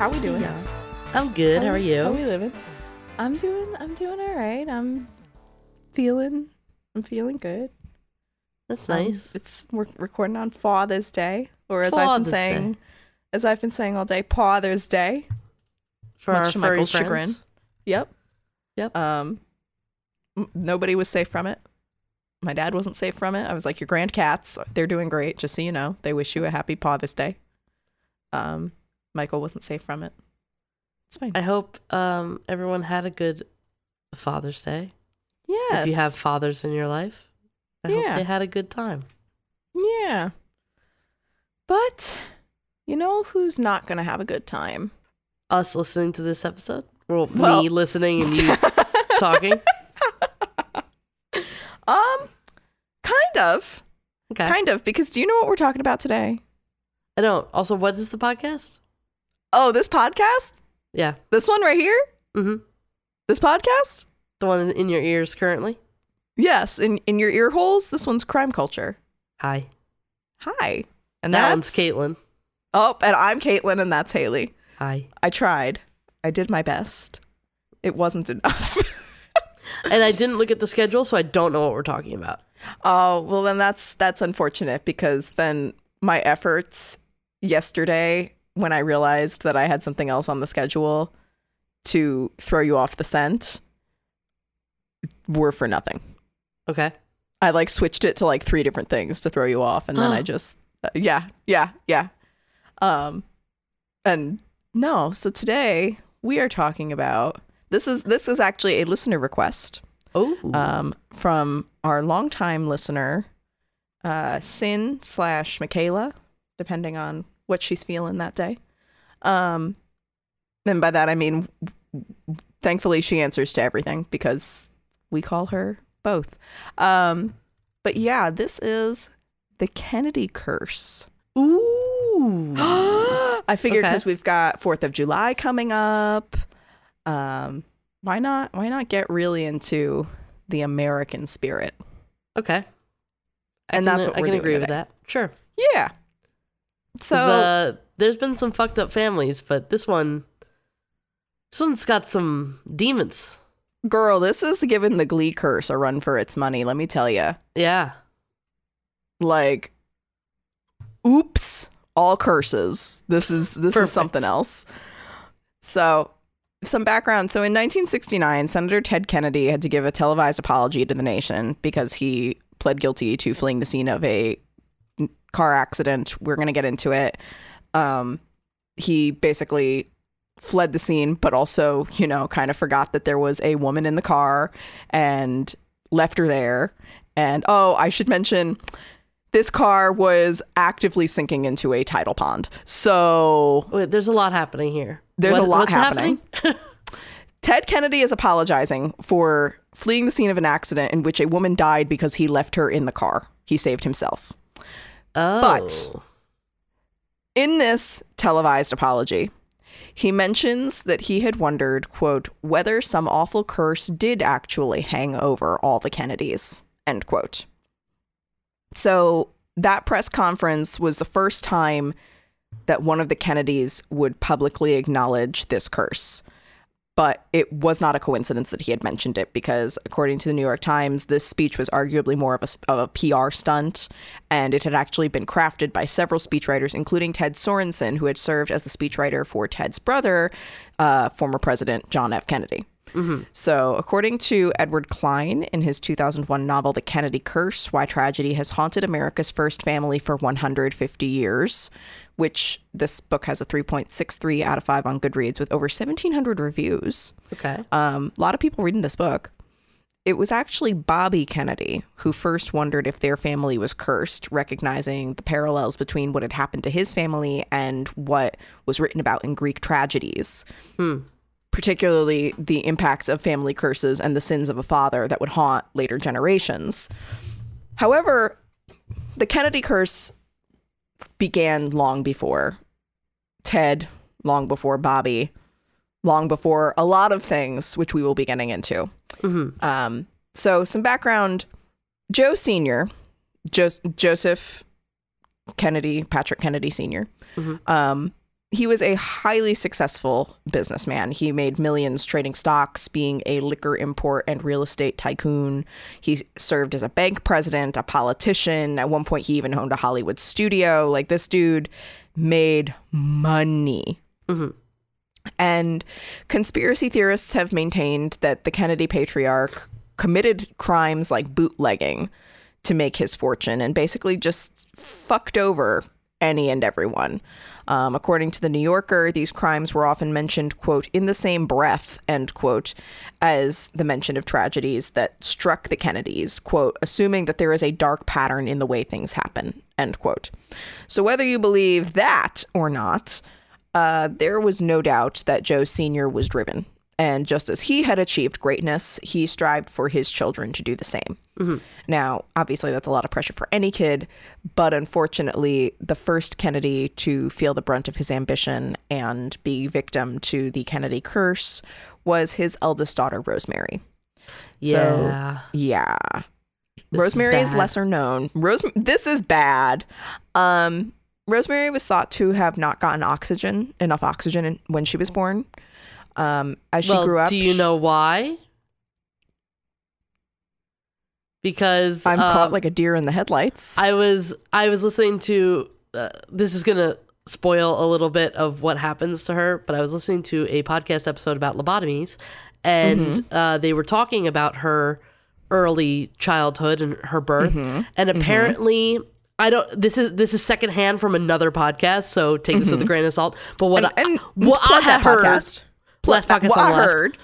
How we doing? Yeah. I'm good. How are you? How we living? I'm doing. I'm doing all right. I'm feeling. I'm feeling good. That's Um, nice. it's we're recording on Father's Day, or as I've been saying, Day. as I've been saying all day, Father's Day. For much our Michael's friends. chagrin. Yep. Yep. Um, m- nobody was safe from it. My dad wasn't safe from it. I was like, your grand cats, they're doing great. Just so you know, they wish you a happy Father's Day. Um, Michael wasn't safe from it. It's fine. I hope um, everyone had a good Father's Day. yes. If you have fathers in your life, I hope Yeah. they had a good time. Yeah. But you know who's not going to have a good time? Us listening to this episode? Well, Well- me listening and you talking? Um, kind of. Okay. Kind of. Because do you know what we're talking about today? I don't. Also, what is the podcast? Oh, this podcast? Yeah. This one right here? hmm This podcast? The one in your ears currently? Yes, in in your ear holes. This one's crime culture. Hi. Hi, and that that's one's Kaitlin. Oh, and I'm Kaitlin, and that's Hayley. Hi. I tried. I did my best. It wasn't enough. And I didn't look at the schedule, so I don't know what we're talking about. oh well, then that's that's unfortunate because then my efforts yesterday when I realized that I had something else on the schedule to throw you off the scent were for nothing. Okay. I like switched it to like three different things to throw you off, and then I just uh, yeah yeah yeah, um, and no. So today we are talking about this is this is actually a listener request Oh. um, from our longtime listener, uh, Sin slash Michaela, depending on what she's feeling that day. Um, and by that I mean, thankfully she answers to everything because we call her both. Um, but yeah, this is the Kennedy curse. Ooh. I figured Okay. because we've got Fourth of July coming up. Um, why not? Why not get really into the American spirit? okay. I And can- that's what I we're can agree with that. Sure. Yeah. So uh, there's been some fucked up families, but this one, this one's got some demons. girl, this is giving the Glee curse a run for its money. Let me tell you. Yeah. Like, oops, all curses. This is this Perfect. is something else. So, some background. So, in 1969, Senator Ted Kennedy had to give a televised apology to the nation because he pled guilty to fleeing the scene of a car accident. We're going to get into it. Um, he basically fled the scene, but also, you know, kind of forgot that there was a woman in the car and left her there. And oh, I should mention this car was actively sinking into a tidal pond. So Wait, there's a lot happening here. There's a lot what's happening. Ted Kennedy is apologizing for fleeing the scene of an accident in which a woman died because he left her in the car. He saved himself. Oh. But- In this televised apology, he mentions that he had wondered, quote, whether some awful curse did actually hang over all the Kennedys, end quote. So that press conference was the first time that one of the Kennedys would publicly acknowledge this curse. But it was not a coincidence that he had mentioned it because, according to the New York Times, this speech was arguably more of a, of a PR stunt, and it had actually been crafted by several speechwriters, including Ted Sorensen, who had served as the speechwriter for Ted's brother, uh, former President John F. Kennedy. So, according to Edward Klein in his 2001 novel, The Kennedy Curse Why Tragedy Has Haunted America's First Family for 150 Years, which this book has a 3.63 out of 5 on Goodreads with over 1,700 reviews. Okay. Um, a lot of people reading this book. It was actually Bobby Kennedy who first wondered if their family was cursed, recognizing the parallels between what had happened to his family and what was written about in Greek tragedies particularly the impacts of family curses and the sins of a father that would haunt later generations. However, the Kennedy curse began long before Ted, long before Bobby, long before a lot of things, which we will be getting into. Mm-hmm. Um, so, some background Joe Sr., jo- Joseph Kennedy, Patrick Kennedy senior Um, he was a highly successful businessman. He made millions trading stocks, being a liquor import and real estate tycoon. He served as a bank president, a politician. At one point, he even owned a Hollywood studio. Like this dude made money. Mm-hmm. And conspiracy theorists have maintained that the Kennedy patriarch committed crimes like bootlegging to make his fortune and basically just fucked over any and everyone. Um, according to the New Yorker, these crimes were often mentioned, quote, in the same breath, end quote, as the mention of tragedies that struck the Kennedys, quote, assuming that there is a dark pattern in the way things happen, end quote. So whether you believe that or not, uh, there was no doubt that Joe Sr. was driven. And just as he had achieved greatness, he strived for his children to do the same. Now, obviously, that's a lot of pressure for any kid, but unfortunately, the first Kennedy to feel the brunt of his ambition and be victim to the Kennedy curse was his eldest daughter, Rosemary. So, Yeah. yeah. Rosemary is, bad. lesser known. Rose this is bad. Um Rosemary was thought to have not gotten oxygen, enough oxygen when she was born. Um as she well, grew up do you know why? Because I'm um, caught like a deer in the headlights. I was I was listening to uh, this is gonna spoil a little bit of what happens to her, but I was listening to a podcast episode about lobotomies, and Mm-hmm. uh, they were talking about her early childhood and her birth, Mm-hmm. and apparently. I don't. This is this is secondhand from another podcast, so take this with a grain of salt. But what Mm-hmm. and I, what I plug had that heard, podcast. Last podcast what I left, heard.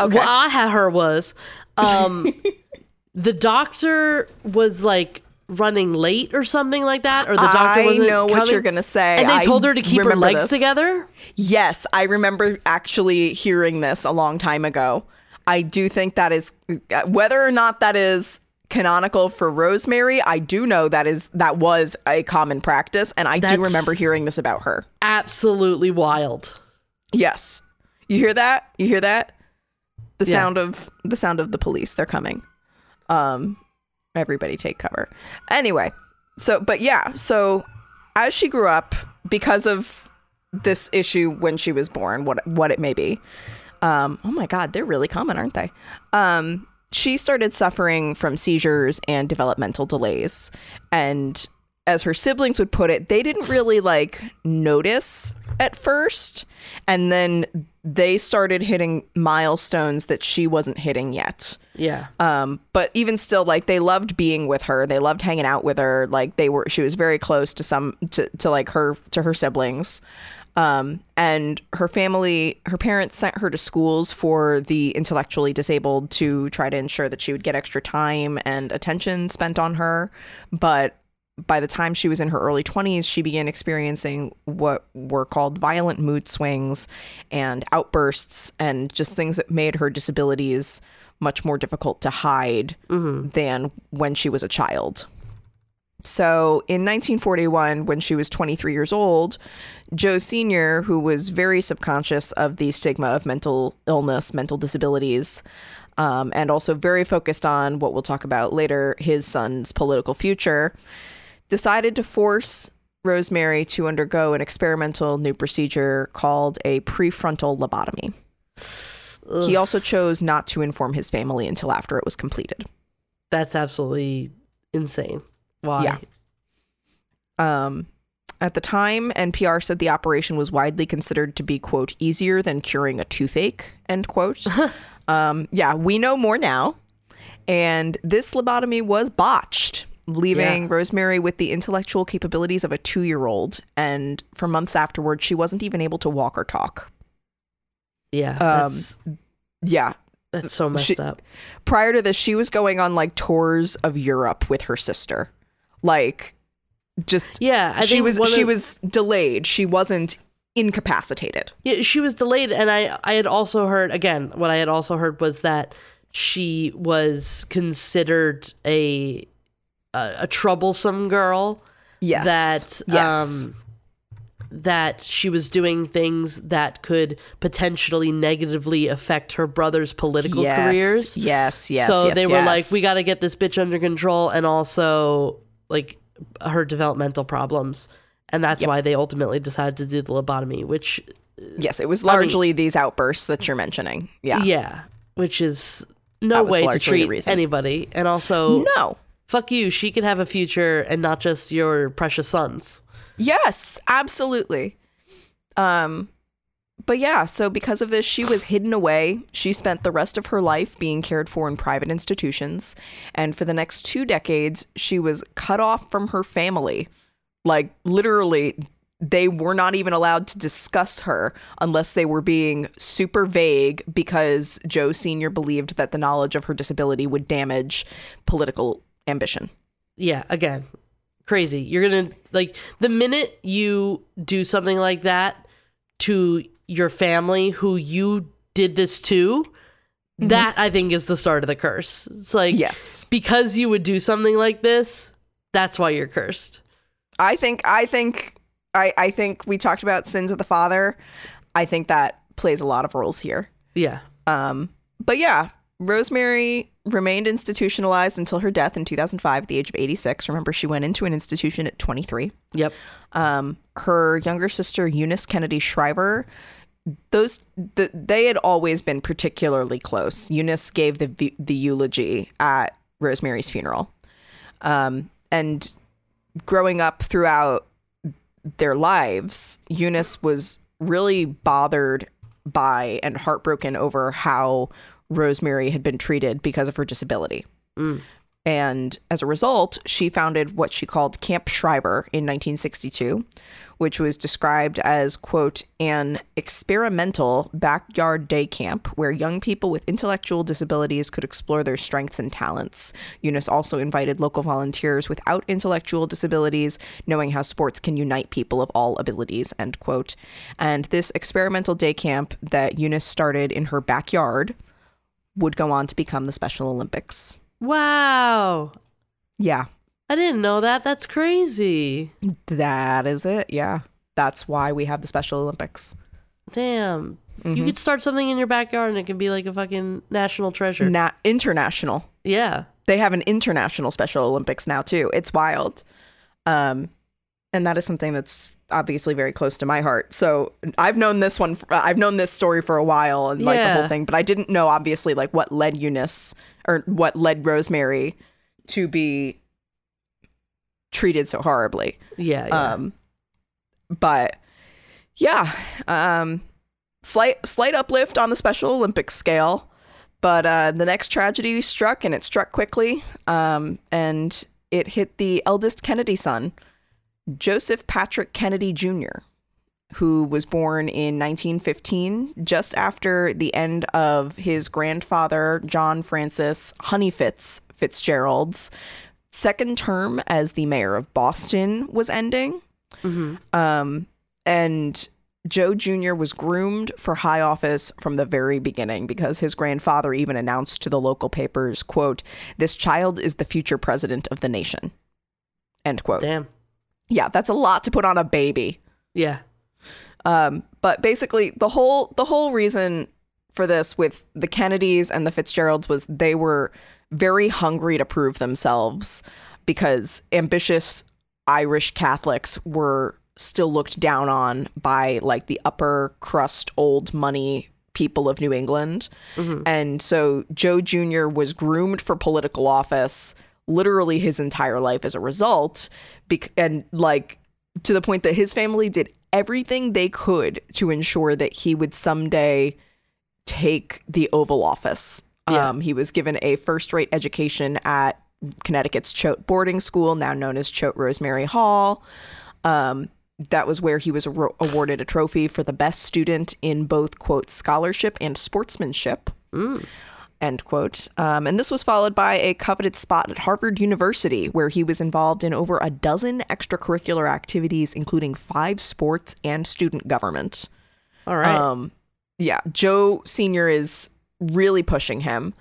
Okay. what I had heard was um, the doctor was like running late or something like that, or the doctor I wasn't know what coming, you're gonna say. And they I told her to keep her legs this. together. Yes, I remember actually hearing this a long time ago. I do think that is whether or not that is canonical for Rosemary, I do know that is that was a common practice and I do remember hearing this about her. Absolutely wild. Yes. You hear that? You hear that? The Yeah. sound of the sound of the police. They're coming. Um everybody take cover. Anyway, so but yeah, so as she grew up because of this issue when she was born, what what it may be. Um oh my god, they're really common, aren't they? Um she started suffering from seizures and developmental delays and as her siblings would put it, they didn't really like notice at first. And then they started hitting milestones that she wasn't hitting yet. Yeah. Um, but even still, like they loved being with her. They loved hanging out with her. Like they were, she was very close to some, to, to like her, to her siblings. Um, and her family, her parents sent her to schools for the intellectually disabled to try to ensure that she would get extra time and attention spent on her. But by the time she was in her early 20s, she began experiencing what were called violent mood swings and outbursts and just things that made her disabilities much more difficult to hide than when she was a child. So in 1941, when she was 23 years old, Joe Sr., who was very subconscious of the stigma of mental illness, mental disabilities, um, and also very focused on what we'll talk about later, his son's political future, decided to force Rosemary to undergo an experimental new procedure called a prefrontal lobotomy. He also chose not to inform his family until after it was completed. That's absolutely insane. Why? Yeah. Um, at the time, NPR said the operation was widely considered to be, quote, easier than curing a toothache, end quote. um, yeah, we know more now. And this lobotomy was botched, leaving Yeah. Rosemary with the intellectual capabilities of a two year old. And for months afterward, she wasn't even able to walk or talk. Yeah. Um, That's, Yeah. that's so messed she- up. Prior to this, she was going on like tours of Europe with her sister. Like, just Yeah. I she was she of- was delayed. She wasn't incapacitated. Yeah, she was delayed, and I I had also heard again. What I had also heard was that she was considered a a, a troublesome girl. Yes. That yes. um that she was doing things that could potentially negatively affect her brother's political yes. careers. Yes, yes. so yes, they were like, we got to get this bitch under control, and also like her developmental problems, and that's why they ultimately decided to do the lobotomy. Which, Yes, it was largely these outbursts that you're mentioning. Yeah. yeah, which is no way to treat anybody, and also No. Fuck you. She can have a future, and not just your precious sons. Yes, absolutely. Um but yeah, so because of this she was hidden away. She spent the rest of her life being cared for in private institutions, and for the next 2 decades she was cut off from her family. Like literally they were not even allowed to discuss her unless they were being super vague because Joe Sr. believed that the knowledge of her disability would damage political ambition. yeah again crazy you're gonna like the minute you do something like that to your family who you did this to that i think is the start of the curse it's like Yes. because you would do something like this that's why you're cursed I think I think I I think we talked about sins of the father. I think that plays a lot of roles here. yeah Um, but yeah, Rosemary remained institutionalized until her death in 2005 at the age of 86. Remember, she went into an institution at 23. yep Um, her younger sister Eunice Kennedy Shriver, those the, they had always been particularly close. Eunice gave the the eulogy at Rosemary's funeral, um, and growing up throughout their lives, Eunice was really bothered by and heartbroken over how Rosemary had been treated because of her disability. And as a result, she founded what she called Camp Shriver in 1962, which was described as, quote, an experimental backyard day camp where young people with intellectual disabilities could explore their strengths and talents. Eunice also invited local volunteers without intellectual disabilities, knowing how sports can unite people of all abilities, end quote. And this experimental day camp that Eunice started in her backyard would go on to become the Special Olympics. wow Yeah, i didn't know that that's crazy that is it. Yeah. That's why we have the Special Olympics. damn you could start something in your backyard and it can be like a fucking national treasure Na- international. yeah They have an international Special Olympics now too. It's wild. Um and that is something that's obviously very close to my heart. So I've known this one I've known this story for a while and like the whole thing, but I didn't know obviously like what led Eunice or what led Rosemary to be treated so horribly. yeah, yeah. Um, but yeah, um, slight slight uplift on the Special Olympics scale. But uh, the next tragedy struck, and it struck quickly, um, and it hit the eldest Kennedy son, Joseph Patrick Kennedy Jr., who was born in 1915, just after the end of his grandfather, John Francis Honey Fitz Fitzgerald's second term as the mayor of Boston was ending. Um, and Joe Jr. was groomed for high office from the very beginning because his grandfather even announced to the local papers, quote, this child is the future president of the nation. End quote. damn Yeah, that's a lot to put on a baby. yeah Um, but basically the whole the whole reason for this with the Kennedys and the Fitzgeralds was they were very hungry to prove themselves because ambitious Irish Catholics were still looked down on by like the upper crust old money people of New England. And so Joe Jr. was groomed for political office literally his entire life as a result bec- and like to the point that his family did everything they could to ensure that he would someday take the Oval Office. Yeah. Um, he was given a first rate education at Connecticut's Choate Boarding School, now known as Choate Rosemary Hall. Um, that was where he was aro- awarded a trophy for the best student in both, quote, scholarship and sportsmanship. End quote. Um, and this was followed by a coveted spot at Harvard University, where he was involved in over a dozen extracurricular activities, including five sports and student government. all right Um, yeah, Joe Sr. is really pushing him.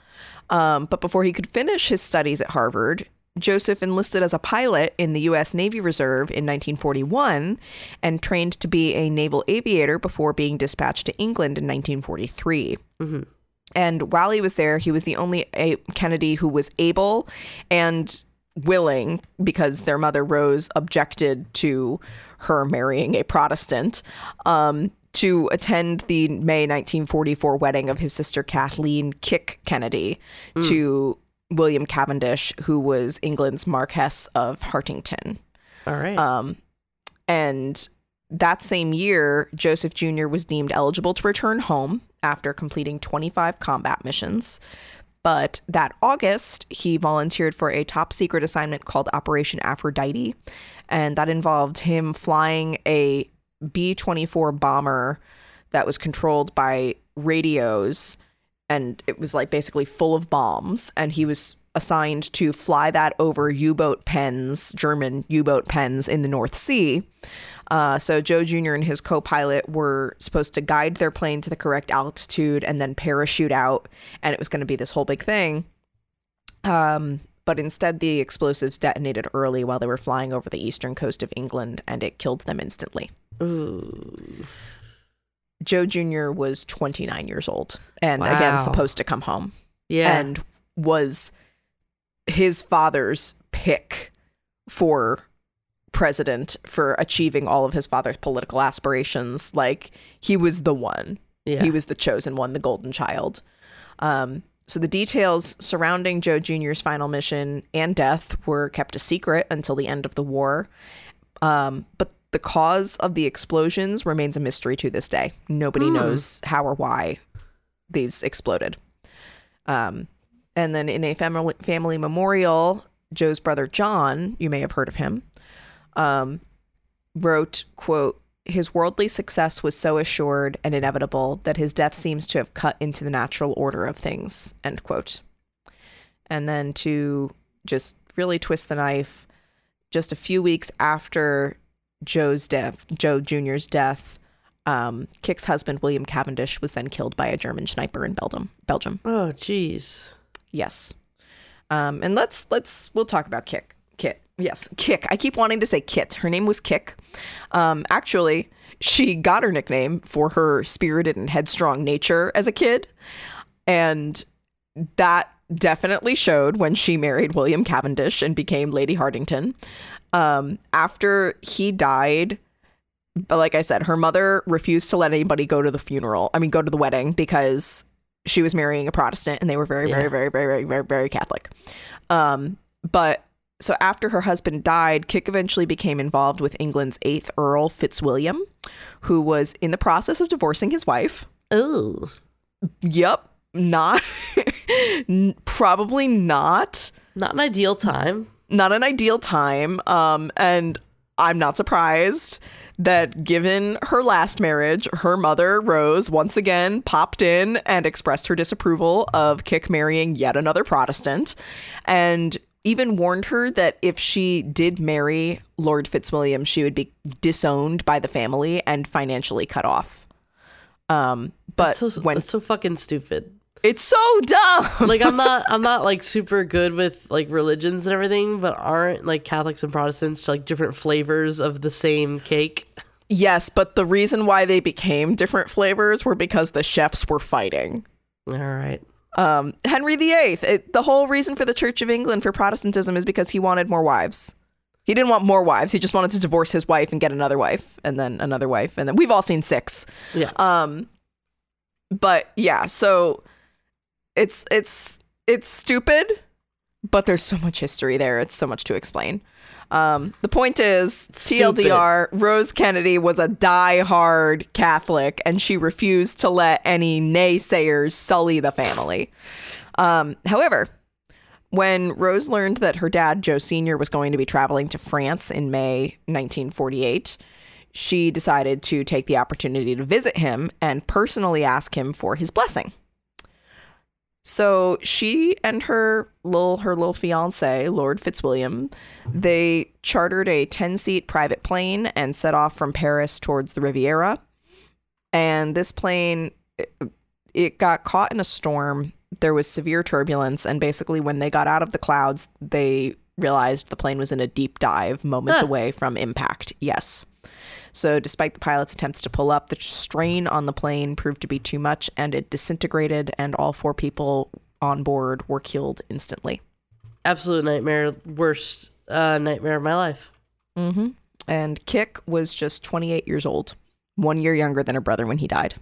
Um, but before he could finish his studies at Harvard, Joseph enlisted as a pilot in the U.S. Navy Reserve in 1941 and trained to be a naval aviator before being dispatched to England in 1943. And while he was there, he was the only a- Kennedy who was able and willing because their mother Rose objected to her marrying a Protestant um, to attend the May 1944 wedding of his sister Kathleen Kick Kennedy to William Cavendish, who was England's Marquess of Hartington. All right. Um, and that same year, Joseph Jr. was deemed eligible to return home after completing 25 combat missions. But that August, he volunteered for a top secret assignment called Operation Aphrodite. And that involved him flying a B 24 bomber that was controlled by radios. And it was like basically full of bombs. And he was assigned to fly that over U boat pens, German U boat pens in the North Sea. Uh, so Joe Jr. and his co-pilot were supposed to guide their plane to the correct altitude and then parachute out, and it was going to be this whole big thing. Um, but instead, the explosives detonated early while they were flying over the eastern coast of England, and it killed them instantly. Ooh. Joe Jr. was 29 years old, and again supposed to come home, Yeah. and was his father's pick for president for achieving all of his father's political aspirations. Like he was the one. yeah. He was the chosen one, the golden child. Um, so the details surrounding Joe Jr.'s final mission and death were kept a secret until the end of the war. Um, but the cause of the explosions remains a mystery to this day. Nobody knows how or why these exploded. Um, and then in a family family memorial, Joe's brother John, you may have heard of him, um, wrote, quote, his worldly success was so assured and inevitable that his death seems to have cut into the natural order of things, end quote. And then to just really twist the knife, just a few weeks after Joe's death, Joe Jr.'s death, um, Kick's husband, William Cavendish, was then killed by a German sniper in Belgium. Belgium. oh, jeez. Yes. Um, and let's let's we'll talk about Kick. Kit. Yes, Kick. I keep wanting to say Kit. Her name was Kick. Um, actually, she got her nickname for her spirited and headstrong nature as a kid, and that definitely showed when she married William Cavendish and became Lady Hartington. Um, after he died, but like I said, her mother refused to let anybody go to the funeral. I mean, go to the wedding because she was marrying a Protestant and they were very, very, very, very, very, very, very Catholic. Um, but so after her husband died, Kick eventually became involved with England's eighth Earl Fitzwilliam, who was in the process of divorcing his wife. Oh, Yep, not probably not not an ideal time. not an ideal time. Um, and I'm not surprised that given her last marriage, her mother, Rose, once again popped in and expressed her disapproval of Kick marrying yet another Protestant and even warned her that if she did marry Lord Fitzwilliam, she would be disowned by the family and financially cut off. Um, but So, when that's so fucking stupid. it's so dumb. Like I'm not I'm not like super good with like religions and everything, but aren't like Catholics and Protestants like different flavors of the same cake? Yes, but the reason why they became different flavors were because the chefs were fighting. All right. Um, Henry VIII, it, the whole reason for the Church of England for Protestantism is because he wanted more wives. He didn't want more wives. He just wanted to divorce his wife and get another wife, and then another wife, and then we've all seen six. Yeah. Um, but yeah, so it's it's it's stupid, but there's so much history there. It's so much to explain. Um, the point is, Stupid. TLDR, Rose Kennedy was a die-hard Catholic, and she refused to let any naysayers sully the family. Um, however, when Rose learned that her dad, Joe Sr., was going to be traveling to France in May 1948, she decided to take the opportunity to visit him and personally ask him for his blessing. So she and her little her little fiance, Lord Fitzwilliam, they chartered a 10-seat private plane and set off from Paris towards the Riviera. And this plane it, it got caught in a storm. There was severe turbulence and basically when they got out of the clouds, they realized the plane was in a deep dive moments Huh. away from impact. Yes. So, despite the pilot's attempts to pull up, the strain on the plane proved to be too much and it disintegrated, and all four people on board were killed instantly. absolute nightmare, worst uh, nightmare of my life. Mm-hmm. And Kick was just 28 years old, one year younger than her brother when he died.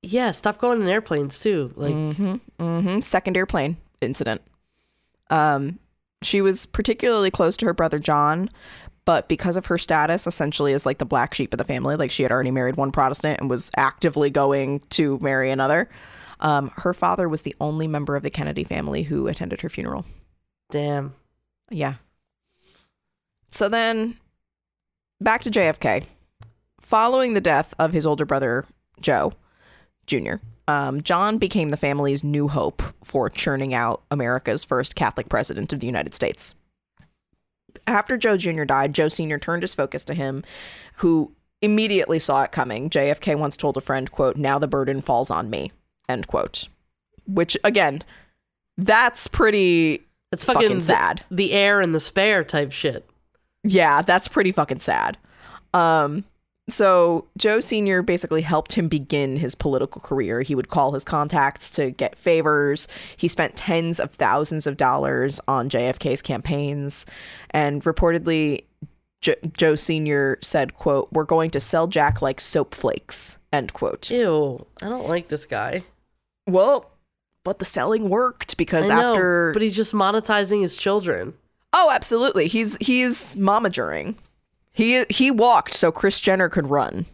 Yeah, stop going in airplanes too. Like, mm-hmm, mm-hmm. second airplane incident. Um, she was particularly close to her brother John, but because of her status, essentially as like the black sheep of the family, like she had already married one Protestant and was actively going to marry another. Um, her father was the only member of the Kennedy family who attended her funeral. damn. Yeah. So then back to JFK. Following the death of his older brother, Joe Jr., um, John became the family's new hope for churning out America's first Catholic president of the United States. After Joe Jr. died, Joe Sr. turned his focus to him, who immediately saw it coming. JFK once told a friend, quote, now the burden falls on me, end quote. Which, again, that's pretty That's fucking, fucking sad. The, heir and the spare type shit. Yeah, that's pretty fucking sad. Um, so Joe Sr. basically helped him begin his political career. He would call his contacts to get favors. He spent tens of thousands of dollars on JFK's campaigns, and reportedly, Jo- Joe Sr. said, "quote We're going to sell Jack like soap flakes." End quote. Ew, I don't like this guy. Well, but the selling worked because know, after but he's just monetizing his children. Oh, absolutely. He's he's momagering. He he walked so Chris Jenner could run.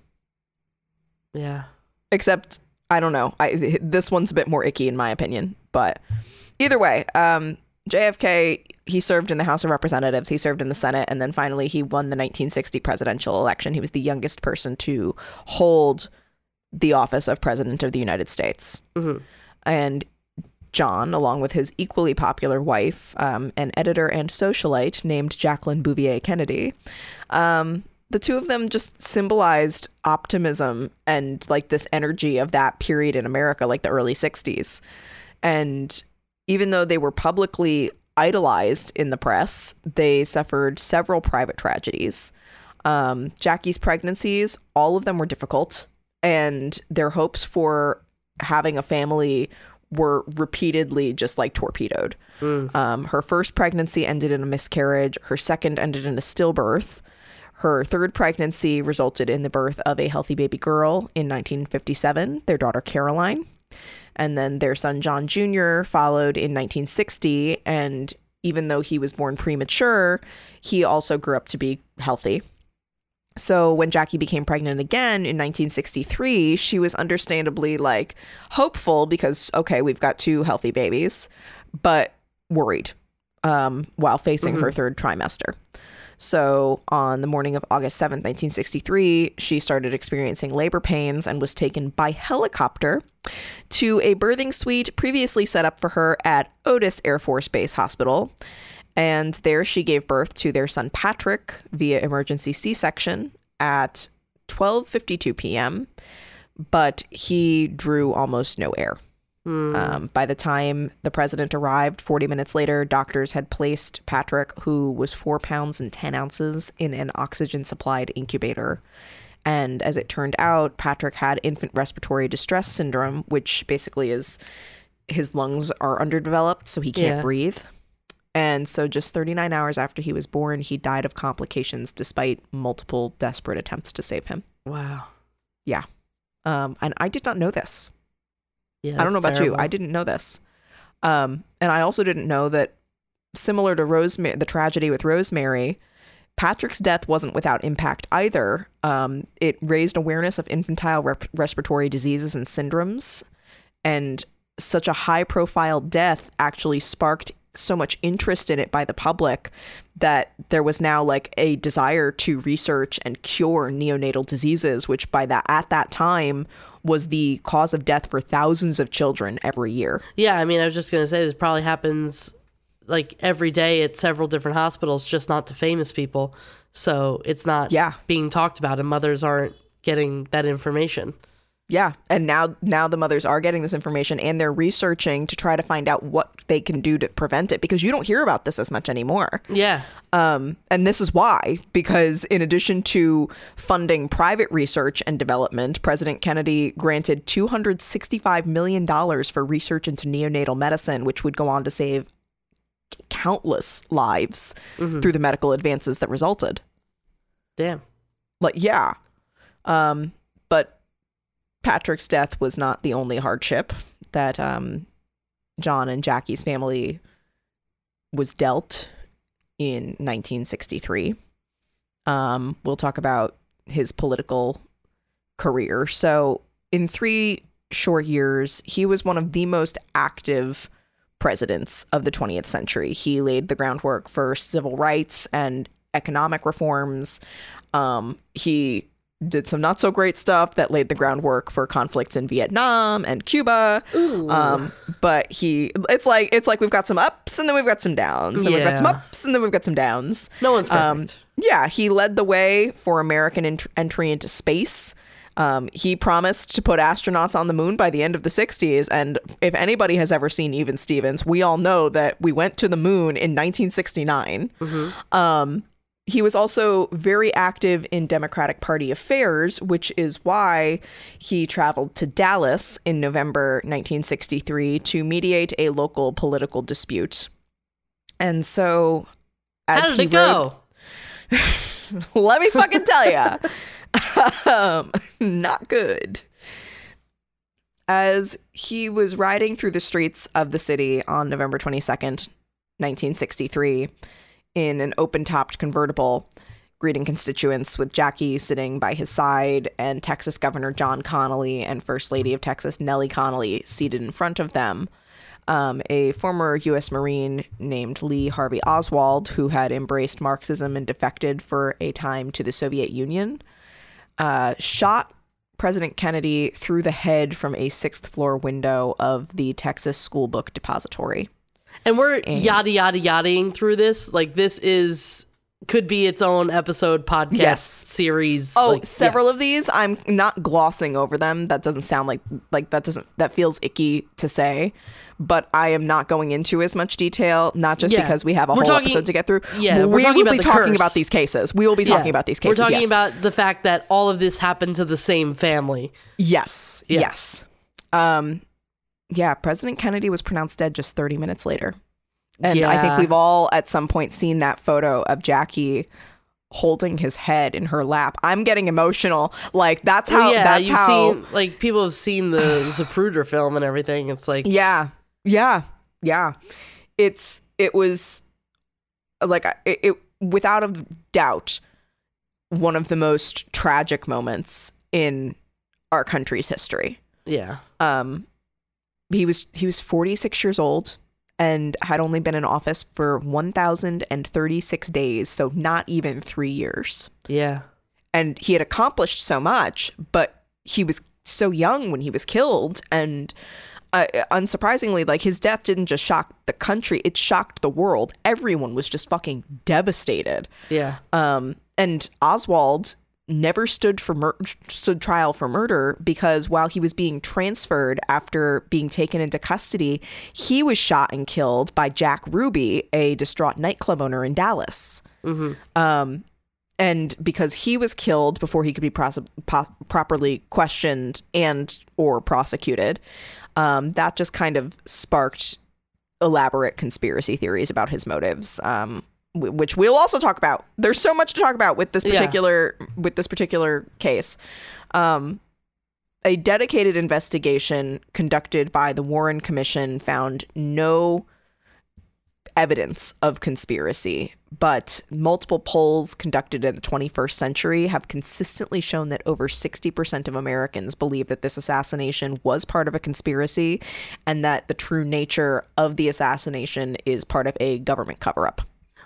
Yeah. Except I don't know. I this one's a bit more icky in my opinion, but either way, um JFK he served in the House of Representatives, he served in the Senate, and then finally he won the 1960 presidential election. He was the youngest person to hold the office of President of the United States. Mhm. And John, along with his equally popular wife, um, an editor and socialite named Jacqueline Bouvier Kennedy, um, the two of them just symbolized optimism and like this energy of that period in America, like the early 60s. And even though they were publicly idolized in the press, they suffered several private tragedies. Um, Jackie's pregnancies, all of them were difficult, and their hopes for having a family were repeatedly just like torpedoed. Mm. Um, her first pregnancy ended in a miscarriage. Her second ended in a stillbirth. Her third pregnancy resulted in the birth of a healthy baby girl in 1957, their daughter Caroline. And then their son John Jr. followed in 1960. And even though he was born premature, he also grew up to be healthy. So when Jackie became pregnant again in 1963, she was understandably like hopeful because okay, we've got two healthy babies, but worried um, while facing her third trimester. So on the morning of August 7th, 1963, she started experiencing labor pains and was taken by helicopter to a birthing suite previously set up for her at Otis Air Force Base Hospital. And there she gave birth to their son Patrick via emergency C-section at 12:52 p.m. But he drew almost no air. Um, by the time the president arrived, 40 minutes later, doctors had placed Patrick, who was four pounds and 10 ounces, in an oxygen supplied incubator. And as it turned out, Patrick had infant respiratory distress syndrome, which basically is his lungs are underdeveloped, so he can't Yeah. breathe. And so, just 39 hours after he was born, he died of complications despite multiple desperate attempts to save him. Wow. Yeah. Um, and I did not know this. Yeah. I don't know about you. I didn't know this. Um, and I also didn't know that similar to Rosemary, the tragedy with Rosemary, Patrick's death wasn't without impact either. Um, it raised awareness of infantile rep- respiratory diseases and syndromes, and such a high profile death actually sparked so much interest in it by the public that there was now like a desire to research and cure neonatal diseases which by that at that time was the cause of death for thousands of children every year Yeah, I mean, I was just gonna say this probably happens like every day at several different hospitals, just not to famous people. So it's not Yeah. being talked about, and mothers aren't getting that information. Yeah, and now now the mothers are getting this information and they're researching to try to find out what they can do to prevent it because you don't hear about this as much anymore. Yeah, Um, and this is why, because in addition to funding private research and development, President Kennedy granted $265 million for research into neonatal medicine, which would go on to save countless lives through the medical advances that resulted. Damn. Like, yeah. Um, but Patrick's death was not the only hardship that um, John and Jackie's family was dealt in 1963. Um, we'll talk about his political career. So, in three short years, he was one of the most active presidents of the 20th century. He laid the groundwork for civil rights and economic reforms. Um, he did some not so great stuff that laid the groundwork for conflicts in Vietnam and Cuba. Um, but he, it's like it's like we've got some ups and then we've got some downs. Then we've got some ups and then we've got some downs. No one's perfect. Um, yeah, he led the way for American ent- entry into space. Um, he promised to put astronauts on the moon by the end of the 60s. And if anybody has ever seen Even Stevens, we all know that we went to the moon in 1969. Um, he was also very active in Democratic Party affairs, which is why he traveled to Dallas in November 1963 to mediate a local political dispute. And so, as How did he it go? rode- let me fucking tell you, um, not good. As he was riding through the streets of the city on November 22nd, 1963, in an open topped convertible, greeting constituents with Jackie sitting by his side and Texas Governor John Connolly and First Lady of Texas Nellie Connolly seated in front of them. Um, a former U.S. Marine named Lee Harvey Oswald, who had embraced Marxism and defected for a time to the Soviet Union, uh, shot President Kennedy through the head from a sixth floor window of the Texas School Book Depository. And we're yada yada yadaing through this. Like this is could be its own episode podcast Yes. series. Oh, like, yeah. several of these I'm not glossing over them. That doesn't sound like like that doesn't that feels icky to say. But I am not going into as much detail, not just Yeah. because we have a We're whole talking- episode to get through. yeah, we're we talking will about be talking curse. about these cases. We will be talking Yeah. about these cases. We're talking yes. about the fact that all of this happened to the same family. Yes. Yeah. Yes. Um yeah, President Kennedy was pronounced dead just 30 minutes later. And I think we've all at some point seen that photo of Jackie holding his head in her lap. I'm getting emotional. Like that's how Well, yeah, that's you've how seen like people have seen the Zapruder film and everything. It's like Yeah. Yeah. Yeah. It's it was like it, it without a doubt one of the most tragic moments in our country's history. yeah. um he was he was 46 years old and had only been in office for 1036 days so not even 3 years Yeah. and he had accomplished so much but he was so young when he was killed and uh, unsurprisingly like his death didn't just shock the country it shocked the world everyone was just fucking devastated Yeah. um, and Oswald never stood for mur- stood trial for murder because while he was being transferred after being taken into custody, he was shot and killed by Jack Ruby, a distraught nightclub owner in Dallas. Um, and because he was killed before he could be pros- po- properly questioned and or prosecuted, um, that just kind of sparked elaborate conspiracy theories about his motives. Um, which we'll also talk about. There's so much to talk about with this Yeah. particular with this particular case. Um, a dedicated investigation conducted by the Warren Commission found no evidence of conspiracy, but multiple polls conducted in the 21st century have consistently shown that over 60% of Americans believe that this assassination was part of a conspiracy and that the true nature of the assassination is part of a government cover up.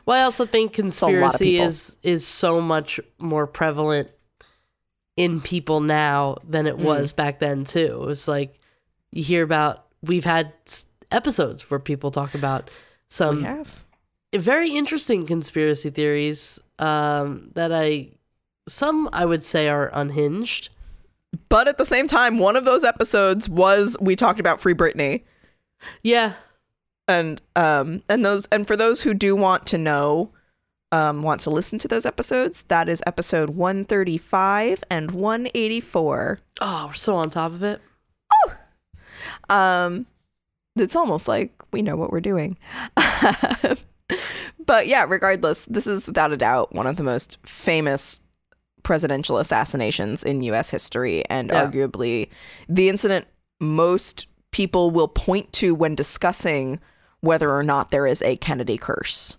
Well, I also think a lot of conspiracy is is so much more prevalent in people now than Mm. it was back then too. It's like you hear about we've had episodes where people talk about some very interesting conspiracy theories um, that I some I would say are unhinged. But at the same time, one of those episodes was we talked about Free Britney. Yeah, and um and those and for those who do want to know um want to listen to those episodes that is episode 135 and 184 oh, we're so on top of it. oh! um it's almost like we know what we're doing but yeah, regardless, this is without a doubt one of the most famous presidential assassinations in US history and Yeah. arguably the incident most people will point to when discussing whether or not there is a Kennedy curse.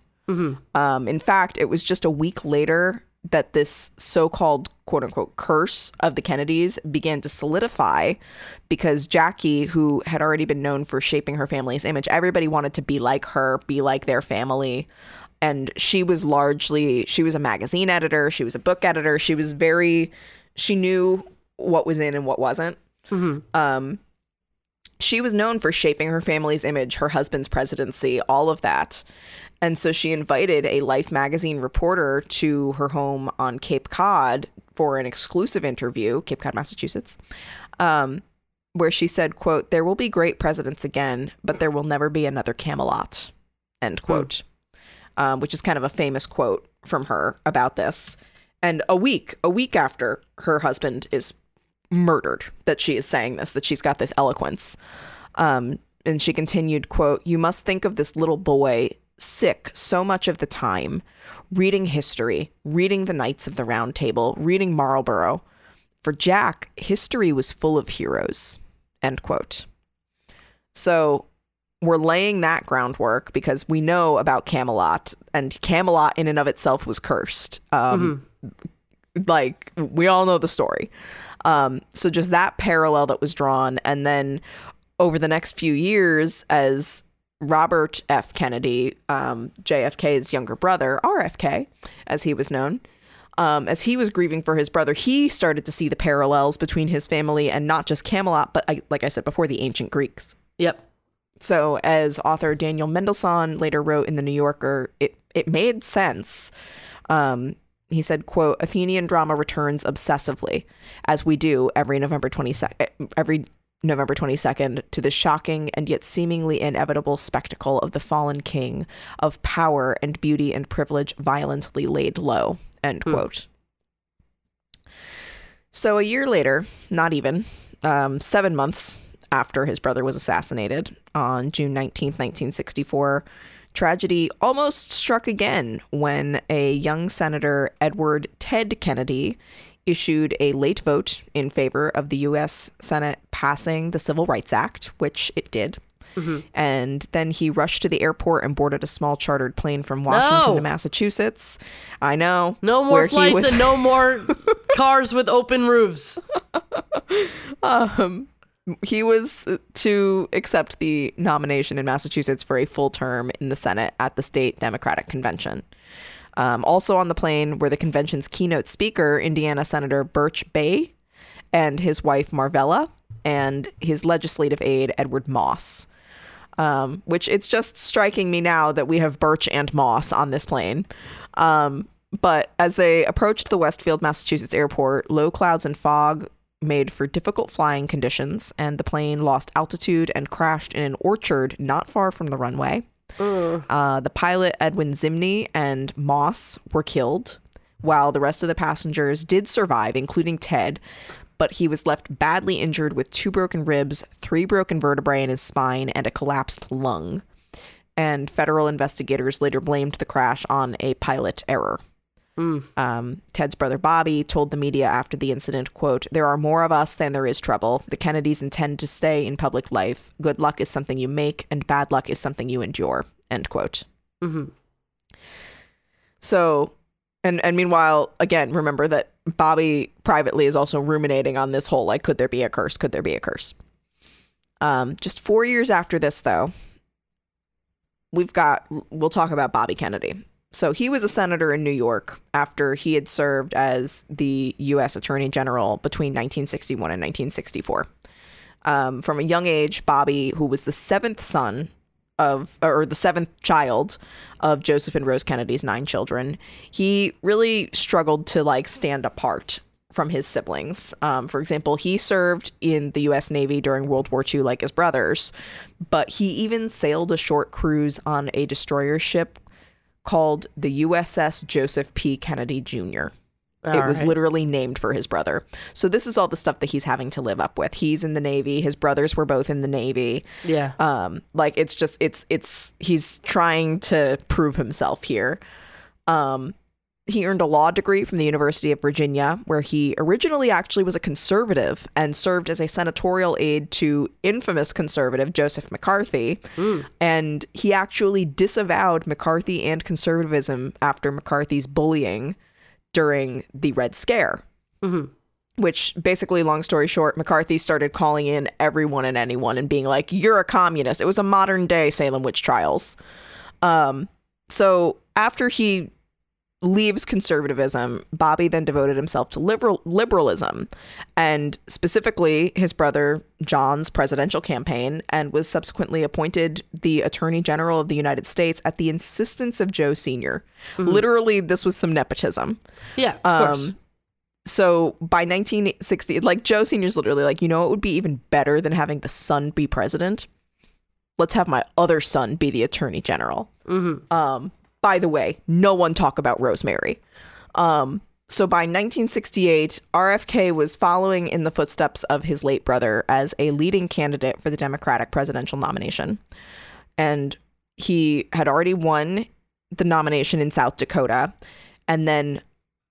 Um, in fact, it was just a week later that this so called quote unquote curse of the Kennedys began to solidify because Jackie, who had already been known for shaping her family's image, everybody wanted to be like her, be like their family. And she was largely, she was a magazine editor, she was a book editor, she was very, she knew what was in and what wasn't. Um, she was known for shaping her family's image, her husband's presidency, all of that. And so she invited a Life magazine reporter to her home on Cape Cod for an exclusive interview, Cape Cod, Massachusetts, um, where she said, quote, there will be great presidents again, but there will never be another Camelot, end quote, um, which is kind of a famous quote from her about this. And a week, a week after her husband is murdered, that she is saying this, that she's got this eloquence. Um, and she continued, quote, You must think of this little boy sick so much of the time, reading history, reading the Knights of the Round Table, reading Marlborough. For Jack, history was full of heroes, end quote. So we're laying that groundwork because we know about Camelot, and Camelot in and of itself was cursed. Um, Like, we all know the story. Um, so just that parallel that was drawn, and then over the next few years, as Robert F. Kennedy, um, JFK's younger brother, RFK, as he was known, um, as he was grieving for his brother, he started to see the parallels between his family and not just Camelot, but I, like I said before, the ancient Greeks. Yep. So, as author Daniel Mendelsohn later wrote in the New Yorker, it it made sense. Um, he said, "quote Athenian drama returns obsessively, as we do every November twenty second, every November twenty second, to the shocking and yet seemingly inevitable spectacle of the fallen king, of power and beauty and privilege violently laid low." End quote. So a year later, not even, um, seven months after his brother was assassinated on June 19th, 1964, tragedy almost struck again when a young Senator Edward Ted Kennedy issued a late vote in favor of the U.S. Senate passing the Civil Rights Act, which it did. And then he rushed to the airport and boarded a small chartered plane from Washington No. to Massachusetts. I know. No more flights was- and no more cars with open roofs. um, he was to accept the nomination in Massachusetts for a full term in the Senate at the state Democratic convention. Um, also on the plane were the convention's keynote speaker, Indiana Senator Birch Bayh, and his wife Marvella, and his legislative aide Edward Moss. Um, which it's just striking me now that we have Birch and Moss on this plane. Um, but as they approached the Westfield, Massachusetts airport, low clouds and fog made for difficult flying conditions, and the plane lost altitude and crashed in an orchard not far from the runway. Uh, the pilot, Edwin Zimny, and Moss were killed, while the rest of the passengers did survive, including Ted, but he was left badly injured with two broken ribs, three broken vertebrae in his spine, and a collapsed lung. And federal investigators later blamed the crash on a pilot error. Um, Ted's brother Bobby told the media after the incident, quote, There are more of us than there is trouble. The Kennedys intend to stay in public life. Good luck is something you make, and bad luck is something you endure. End quote. Mhm. So, and and meanwhile, again, remember that Bobby privately is also ruminating on this whole like, could there be a curse? Could there be a curse? Um, just four years after this, though, we've got we'll talk about Bobby Kennedy. So he was a senator in New York after he had served as the U.S. Attorney General between 1961 and 1964. Um, from a young age, Bobby, who was the seventh son of, or the seventh child of Joseph and Rose Kennedy's nine children, he really struggled to like stand apart from his siblings. Um, for example, he served in the U.S. Navy during World War II, like his brothers, but he even sailed a short cruise on a destroyer ship called the USS Joseph P. Kennedy Jr. it was right. literally named for his brother. So this is all the stuff that he's having to live up with. He's in the Navy. His brothers were both in the Navy. Yeah. Um, like it's just it's it's he's trying to prove himself here. Um, he earned a law degree from the University of Virginia, where he originally actually was a conservative and served as a senatorial aide to infamous conservative Joseph McCarthy. And he actually disavowed McCarthy and conservatism after McCarthy's bullying during the Red Scare Mhm. which basically long story short mccarthy started calling in everyone and anyone and being like you're a communist it was a modern day salem witch trials um so after he leaves conservatism bobby then devoted himself to liberal liberalism and specifically his brother john's presidential campaign and was subsequently appointed the attorney general of the united states at the insistence of joe senior literally this was some nepotism Yeah. Of course. um, so by 1960, like Joe Senior's literally like, you know, it would be even better than having the son be president. Let's have my other son be the attorney general. Mhm. Um, by the way, no one talk about Rosemary. Um, so by 1968, RFK was following in the footsteps of his late brother as a leading candidate for the Democratic presidential nomination. And he had already won the nomination in South Dakota. And then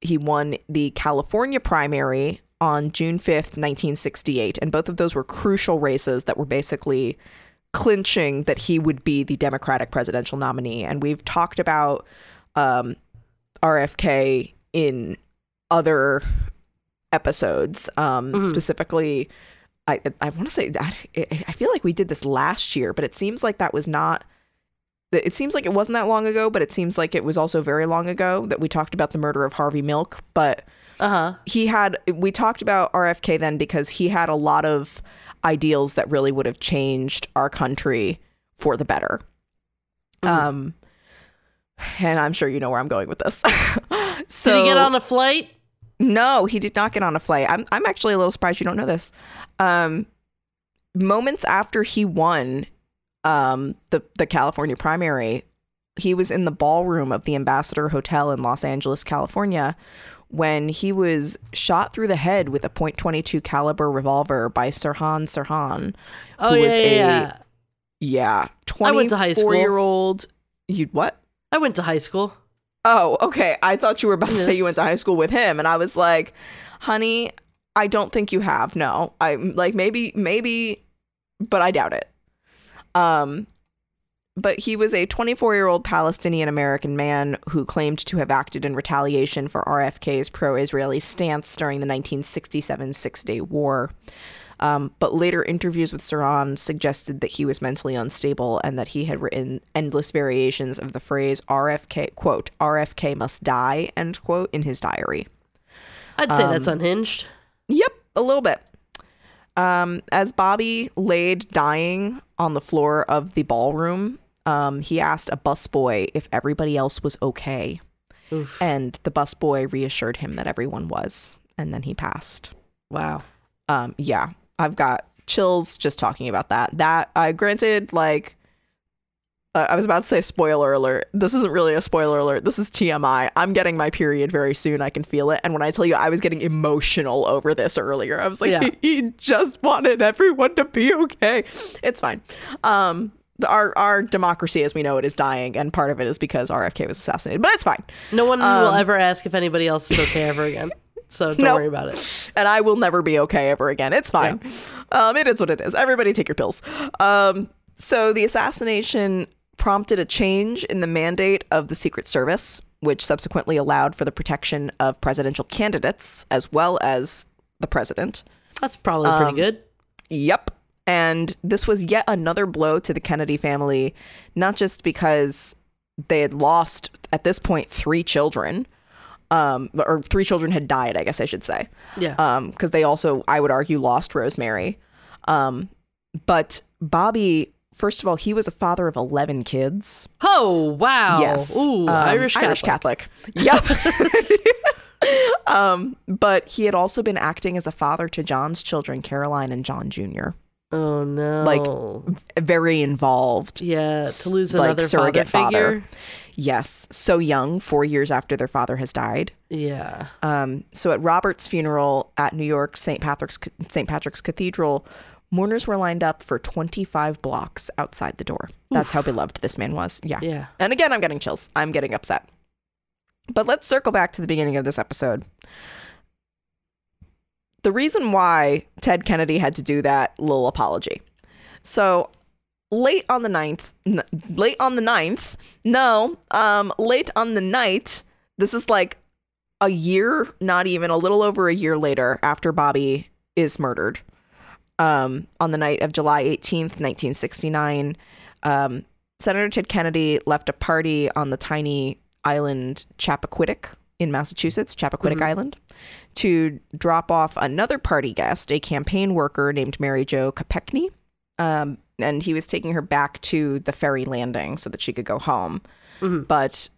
he won the California primary on June 5th, 1968. And both of those were crucial races that were basically clinching that he would be the Democratic presidential nominee. And we've talked about um, RFK in other episodes, um, specifically. I I want to say that I feel like we did this last year, but it seems like that was not. It seems like it wasn't that long ago, but it seems like it was also very long ago that we talked about the murder of Harvey Milk. But Uh huh. he had we talked about RFK then because he had a lot of ideals that really would have changed our country for the better. Um and I'm sure you know where I'm going with this. so Did he get on a flight? no, he did not get on a flight. I'm I'm actually a little surprised you don't know this. Um moments after he won um the the California primary, he was in the ballroom of the Ambassador Hotel in Los Angeles, California, when he was shot through the head with a .22 caliber revolver by Sirhan Sirhan, Oh who yeah, was yeah, a yeah. yeah, I went to high school. 24 year old. You what? I went to high school. Oh, okay. I thought you were about to say you went to high school with him, and I was like, honey, I don't think you have. No, I'm like maybe, maybe, but I doubt it. Um, but he was a 24 year old Palestinian American man who claimed to have acted in retaliation for RFK's pro Israeli stance during the 1967 Six Day War. Um, but later interviews with Sirhan suggested that he was mentally unstable and that he had written endless variations of the phrase RFK, quote, RFK must die, end quote, in his diary. I'd say Um, that's unhinged. Yep, a little bit. Um, as Bobby laid dying on the floor of the ballroom, um, he asked a busboy if everybody else was okay. Oof. And the busboy reassured him that everyone was. And then he passed. Wow. Um, yeah, I've got chills just talking about that. That, uh, granted, like, uh, I was about to say spoiler alert. This isn't really a spoiler alert. This is TMI. I'm getting my period very soon. I can feel it. And when I tell you I was getting emotional over this earlier, I was like, Yeah. he just wanted everyone to be okay. It's fine. Um, our our democracy as we know it is dying, and part of it is because RFK was assassinated. But it's fine. No one will Um, ever ask if anybody else is okay ever again. So don't Nope. worry about it. and I will never be okay ever again. It's fine. Um, it is what it is. Everybody take your pills. Um, so the assassination prompted a change in the mandate of the Secret Service, which subsequently allowed for the protection of presidential candidates as well as the president. That's probably pretty Um, good. Yep. And this was yet another blow to the Kennedy family, not just because they had lost at this point three children, um, or three children had died, I guess I should say. Yeah. um because they also i would argue lost rosemary. Um but bobby first of all he was a father of 11 kids. Oh wow. yes. Ooh, Um, Irish Catholic. irish catholic. Yep. Um but he had also been acting as a father to john's children caroline and john jr Oh no. Like, very involved yeah, to lose like, another father surrogate father. figure. Yes, so young, four years after their father has died. Yeah. Um, so at Robert's funeral at New York St. Patrick's St. Patrick's Cathedral, mourners were lined up for 25 blocks outside the door. That's how beloved this man was. Yeah. Yeah. And again, I'm getting chills. I'm getting upset. But let's circle back to the beginning of this episode. The reason why Ted Kennedy had to do that little apology. So late on the ninth, n- late on the ninth, no, um, late on the night, this is like a year, not even a little over a year later after Bobby is murdered. Um, on the night of July 18th, 1969, um, Senator Ted Kennedy left a party on the tiny island Chappaquiddick in Massachusetts, Chappaquiddick Island, to drop off another party guest, a campaign worker named Mary Jo Kopechne. Um, and he was taking her back to the ferry landing so that she could go home. Mhm. But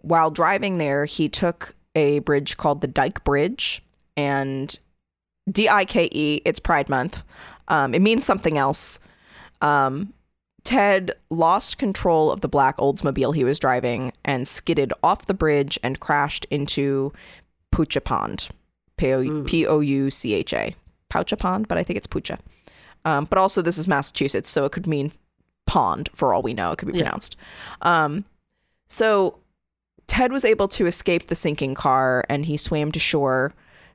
while driving there, he took a bridge called the Dike Bridge and D I K E, it's Pride Month. Um, it means something else. Um, Ted lost control of the black Oldsmobile he was driving and skidded off the bridge and crashed into Pucha Pond. P O P O U C H A. Poucha Pond, but I think it's Pucha. Um, but also, this is Massachusetts, so it could mean pond for all we know. It could be Yeah. pronounced. Um, so Ted was able to escape the sinking car and he swam to shore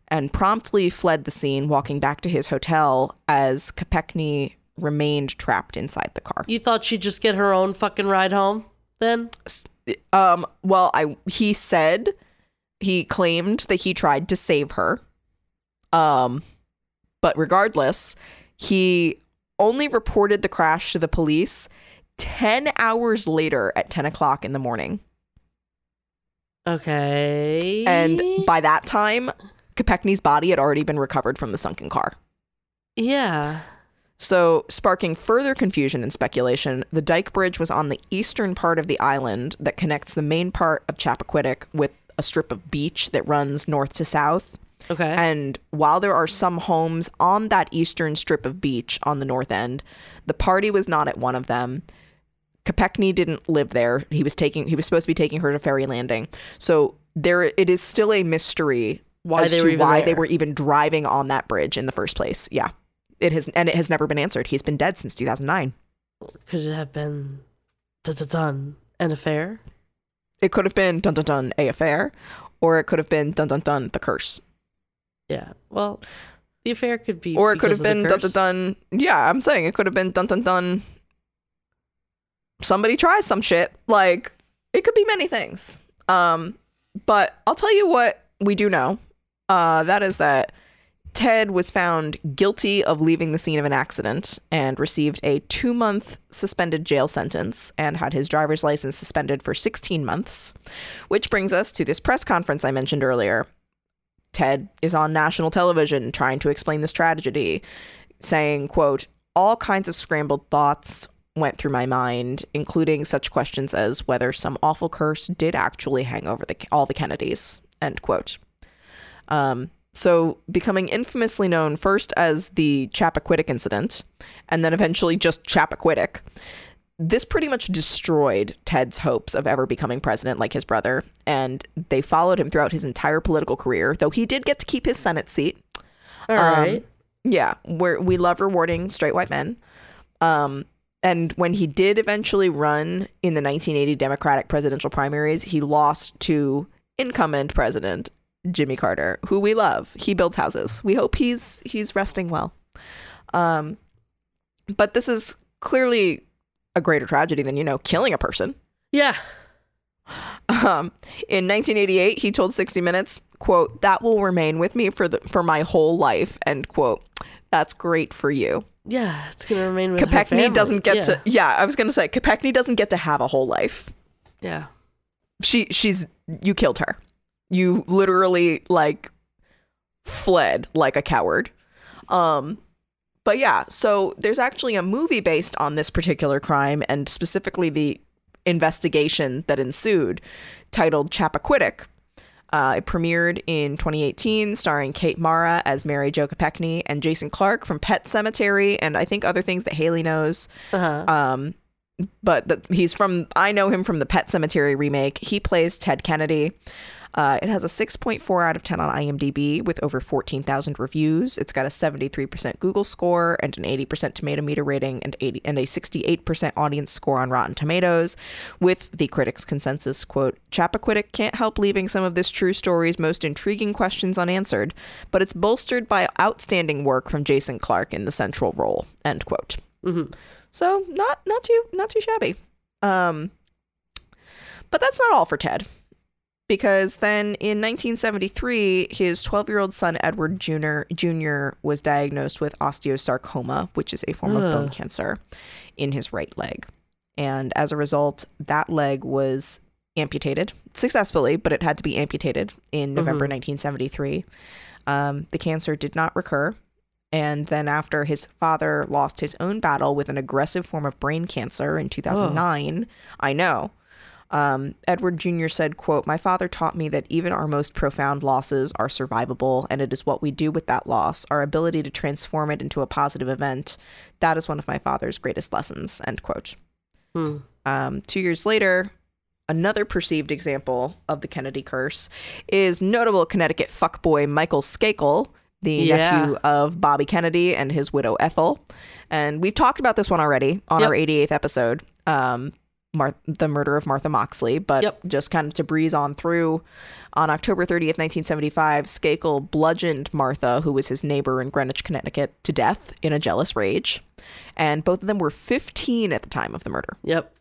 and promptly fled the scene, walking back to his hotel as Kopechne remained trapped inside the car. You thought she'd just get her own fucking ride home then? Um, well, I he said he claimed that he tried to save her. Um, but regardless, he only reported the crash to the police 10 hours later at 10 o'clock in the morning. Okay. And by that time, Kopechne's body had already been recovered from the sunken car. yeah. So, sparking further confusion and speculation, the Dyke Bridge was on the eastern part of the island that connects the main part of Chappaquiddick with a strip of beach that runs north to south. Okay. And while there are some homes on that eastern strip of beach on the north end, the party was not at one of them. Kopechne didn't live there. He was taking he was supposed to be taking her to ferry landing. So there it is still a mystery Why as they to were even why they were even driving on that bridge in the first place. Yeah. It has and it has never been answered. He's been dead since 2009. Could it have been dun, dun, dun, an affair? It could have been dun dun dun a affair or it could have been dun dun dun the curse. Yeah. Well, the affair could be. Or it could have been dun dun dun. Yeah, I'm saying it could have been dun dun dun. Somebody tries some shit. Like it could be many things. Um, but I'll tell you what we do know. Uh, that is that Ted was found guilty of leaving the scene of an accident and received a two month suspended jail sentence and had his driver's license suspended for 16 months. Which brings us to this press conference I mentioned earlier. Ted is on national television trying to explain this tragedy, saying, quote, all kinds of scrambled thoughts went through my mind, including such questions as whether some awful curse did actually hang over the, all the Kennedys, end quote. Um, so becoming infamously known first as the Chappaquiddick incident, and then eventually just Chappaquiddick, this pretty much destroyed Ted's hopes of ever becoming president like his brother, and they followed him throughout his entire political career, though he did get to keep his Senate seat. All Um, right. Yeah, where we love rewarding straight white men. Um, and when he did eventually run in the 1980 Democratic presidential primaries, he lost to incumbent president Jimmy Carter, who we love. He builds houses. We hope he's he's resting well. Um, but this is clearly a greater tragedy than you know killing a person. Yeah. Um, in 1988, he told 60 Minutes, "quote That will remain with me for the for my whole life." End quote. That's great for you. Yeah. It's gonna remain with Kopechne doesn't get yeah. to. Yeah, I was gonna say Kopechne doesn't get to have a whole life. Yeah. She she's you killed her. You literally like fled like a coward. Um but yeah, so there's actually a movie based on this particular crime and specifically the investigation that ensued titled Chappaquiddick. Uh, it premiered in 2018, starring Kate Mara as Mary Jo Kopechne and Jason Clarke from Pet Sematary, and I think other things that Hayley knows. Uh huh. Um, but the, he's from I know him from the Pet Sematary remake. He plays Ted Kennedy. Uh, it has a 6.4 out of 10 on IMDb with over 14,000 reviews. It's got a 73% Google score and an 80% tomato meter rating and 80 and a 68% audience score on Rotten Tomatoes, with the critics' consensus quote: "Chappaquiddick can't help leaving some of this true story's most intriguing questions unanswered, but it's bolstered by outstanding work from Jason Clarke in the central role." End quote. So not not too not too shabby. Um, but that's not all for Ted because then in 1973, his 12 year old son, Edward Jr., Jr., was diagnosed with osteosarcoma, which is a form of bone cancer in his right leg. And as a result, that leg was amputated successfully, but it had to be amputated in November 1973. Um, the cancer did not recur. And then, after his father lost his own battle with an aggressive form of brain cancer in 2009, I know. Um, Edward Jr. said, quote, My father taught me that even our most profound losses are survivable, and it is what we do with that loss, our ability to transform it into a positive event. That is one of my father's greatest lessons, end quote. Hmm. Um, two years later, another perceived example of the Kennedy curse is notable Connecticut fuckboy Michael Skakel, the Yeah. nephew of Bobby Kennedy and his widow Ethel. And we've talked about this one already on Yep. our 88th episode, um, Mar- the murder of Martha Moxley. But Yep. just kind of to breeze on through, on October 30th, 1975, Skakel bludgeoned Martha, who was his neighbor in Greenwich, Connecticut, to death in a jealous rage. And both of them were 15 at the time of the murder. Yep.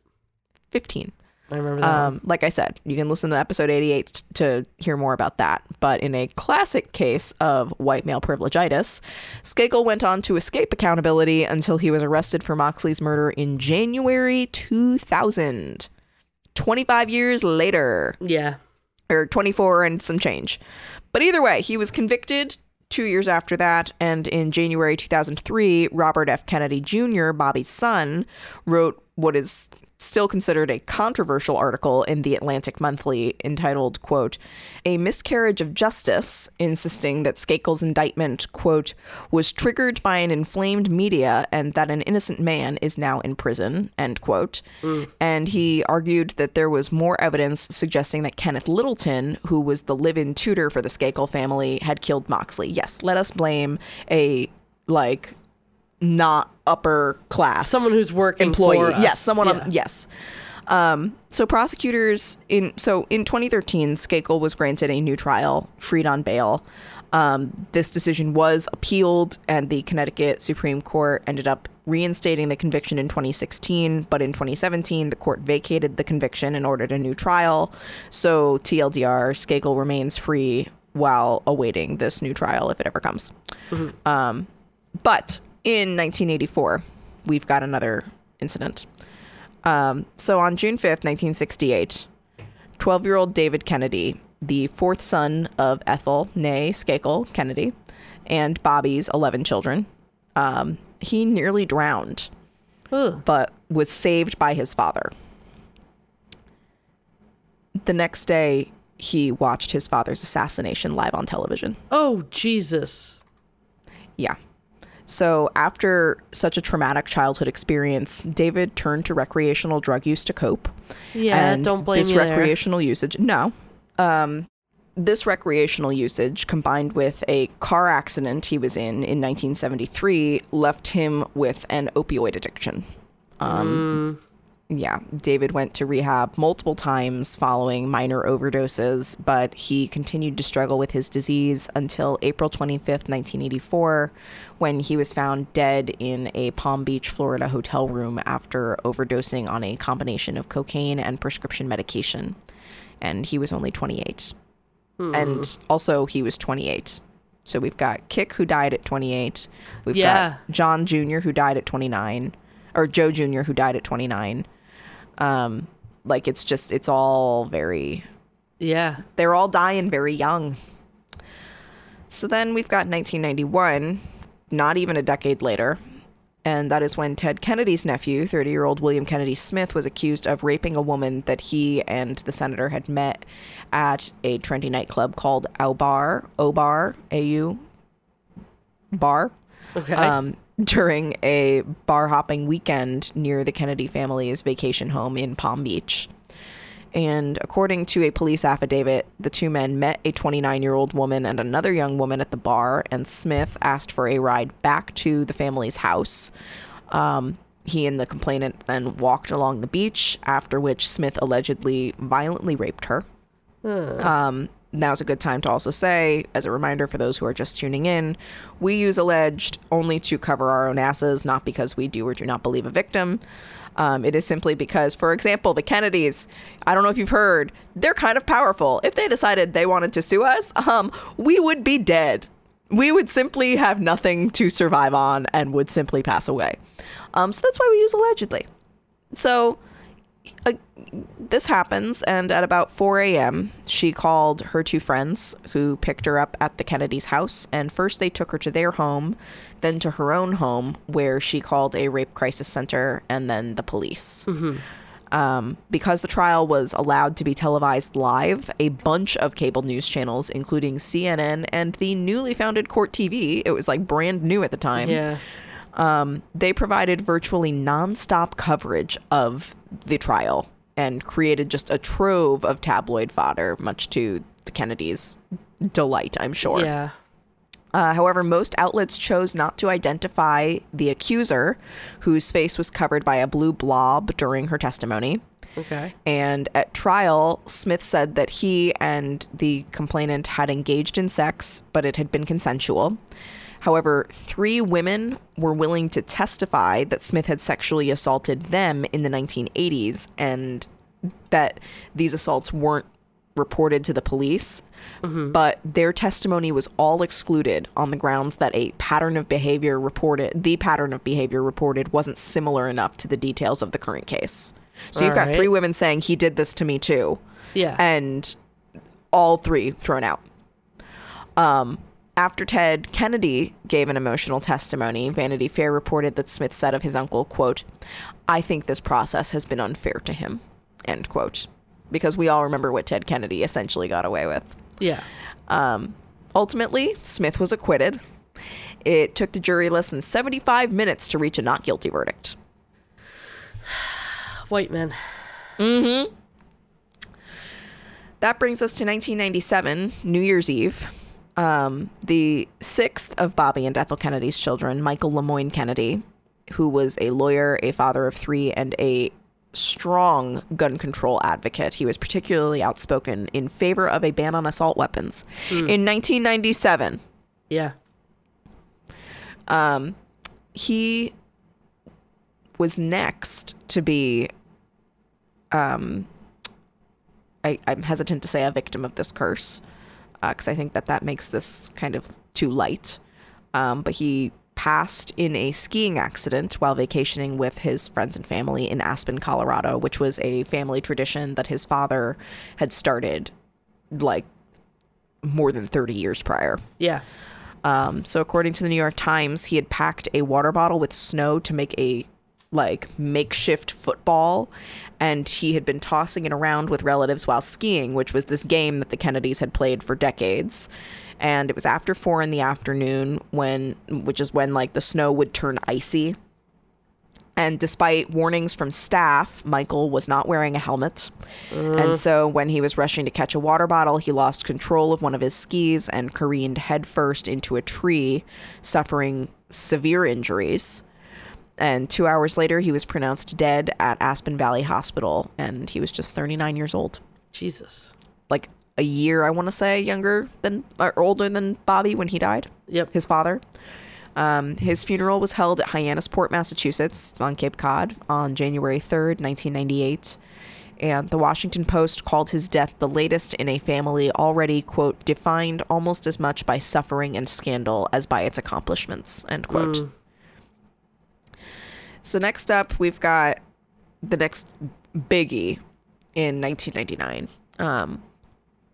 15. I remember that. Um, like I said, you can listen to episode 88 t- to hear more about that. But in a classic case of white male privilegeitis, Skakel went on to escape accountability until he was arrested for Moxley's murder in January 2000. 25 years later, Yeah. or 24 and some change. But either way, he was convicted two years after that. And in January 2003, Robert F. Kennedy Jr., Bobby's son, wrote what is still considered a controversial article in the Atlantic Monthly entitled, quote, A Miscarriage of Justice, insisting that Skakel's indictment, quote, was triggered by an inflamed media and that an innocent man is now in prison, end quote. Mm. And he argued that there was more evidence suggesting that Kenneth Littleton, who was the live-in tutor for the Skakel family, had killed Moxley. Yes, let us blame a like not upper class Someone who's working employee. Yes, someone Yeah. on yes. Um, so prosecutors in so in 2013, Skakel was granted a new trial, freed on bail. Um, this decision was appealed, and the Connecticut Supreme Court ended up reinstating the conviction in 2016. But in 2017, the court vacated the conviction and ordered a new trial. So TLDR, Skakel remains free while awaiting this new trial if it ever comes. Um, but in 1984, we've got another incident. Um, so on June 5th, 1968, 12 year old David Kennedy, the fourth son of Ethel, nay Skakel Kennedy, and Bobby's 11 children, um, he nearly drowned, Ugh. but was saved by his father. The next day, he watched his father's assassination live on television. Oh Jesus. Yeah. So, after such a traumatic childhood experience, David turned to recreational drug use to cope. Yeah. and don't blame this you there. recreational usage. No. Um, this recreational usage, combined with a car accident he was in in 1973, left him with an opioid addiction. Um, Yeah, David went to rehab multiple times following minor overdoses, but he continued to struggle with his disease until April 25th, 1984, when he was found dead in a Palm Beach, Florida hotel room after overdosing on a combination of cocaine and prescription medication. And he was only 28. Hmm. And also, he was 28. So we've got Kick, who died at 28. We've Yeah. got John Jr., who died at 29. Or Joe Jr., who died at 29 um like it's just it's all very Yeah. they're all dying very young so then we've got 1991 not even a decade later and that is when ted kennedy's nephew 30-year-old william kennedy smith was accused of raping a woman that he and the senator had met at a trendy nightclub called au bar o bar au bar Okay. um, during a bar hopping weekend near the Kennedy family's vacation home in Palm Beach. And according to a police affidavit, the two men met a 29 year old woman and another young woman at the bar, and Smith asked for a ride back to the family's house. Um, he and the complainant then walked along the beach, after which Smith allegedly violently raped her. Um, now's a good time to also say, as a reminder for those who are just tuning in, we use alleged only to cover our own asses, not because we do or do not believe a victim. Um, it is simply because, for example, the Kennedys, I don't know if you've heard, they're kind of powerful. If they decided they wanted to sue us, um, we would be dead. We would simply have nothing to survive on and would simply pass away. Um, so that's why we use allegedly. So uh, this happens, and at about 4 a.m., she called her two friends who picked her up at the Kennedy's house. And first, they took her to their home, then to her own home, where she called a rape crisis center and then the police. Um, because the trial was allowed to be televised live, a bunch of cable news channels, including CNN and the newly founded Court TV, it was like brand new at the time Yeah. Um, they provided virtually nonstop coverage of the trial and created just a trove of tabloid fodder, much to the Kennedys' delight, I'm sure. Yeah. Uh, however, most outlets chose not to identify the accuser, whose face was covered by a blue blob during her testimony. Okay. And at trial, Smith said that he and the complainant had engaged in sex, but it had been consensual. However, three women were willing to testify that Smith had sexually assaulted them in the 1980s and that these assaults weren't reported to the police, but their testimony was all excluded on the grounds that a pattern of behavior reported, the pattern of behavior reported, wasn't similar enough to the details of the current case. So you've got Alright. three women saying he did this to me too Yeah. and all three thrown out. Um, after Ted Kennedy gave an emotional testimony, Vanity Fair reported that Smith said of his uncle, quote, I think this process has been unfair to him, end quote. Because we all remember what Ted Kennedy essentially got away with. yeah. Um, ultimately, Smith was acquitted. It took the jury less than 75 minutes to reach a not guilty verdict. White men. Mm hmm. That brings us to 1997, New Year's Eve. Um, the sixth of Bobby and Ethel Kennedy's children, Michael Lemoyne Kennedy, who was a lawyer, a father of three, and a strong gun control advocate. He was particularly outspoken in favor of a ban on assault weapons. In 1997, Yeah. um, he was next to be um I, i'm hesitant to say a victim of this curse because i think that that makes this kind of too light um, but he passed in a skiing accident while vacationing with his friends and family in aspen colorado which was a family tradition that his father had started like more than 30 years prior Yeah. um, so according to the New York Times, he had packed a water bottle with snow to make a like makeshift football, and he had been tossing it around with relatives while skiing, which was this game that the Kennedys had played for decades. And it was after four in the afternoon when, which is when like the snow would turn icy. And despite warnings from staff, Michael was not wearing a helmet. And so when he was rushing to catch a water bottle, he lost control of one of his skis and careened headfirst into a tree, suffering severe injuries. And two hours later, he was pronounced dead at Aspen Valley Hospital, and he was just 39 years old. Jesus. Like a year, I want to say, younger than or older than Bobby when he died Yep. his father. Um, his funeral was held at Hyannisport, Massachusetts, on Cape Cod, on January 3rd, 1998. And the Washington Post called his death the latest in a family already, quote, defined almost as much by suffering and scandal as by its accomplishments, end quote. Mm. So next up, we've got the next biggie in 1999. Um,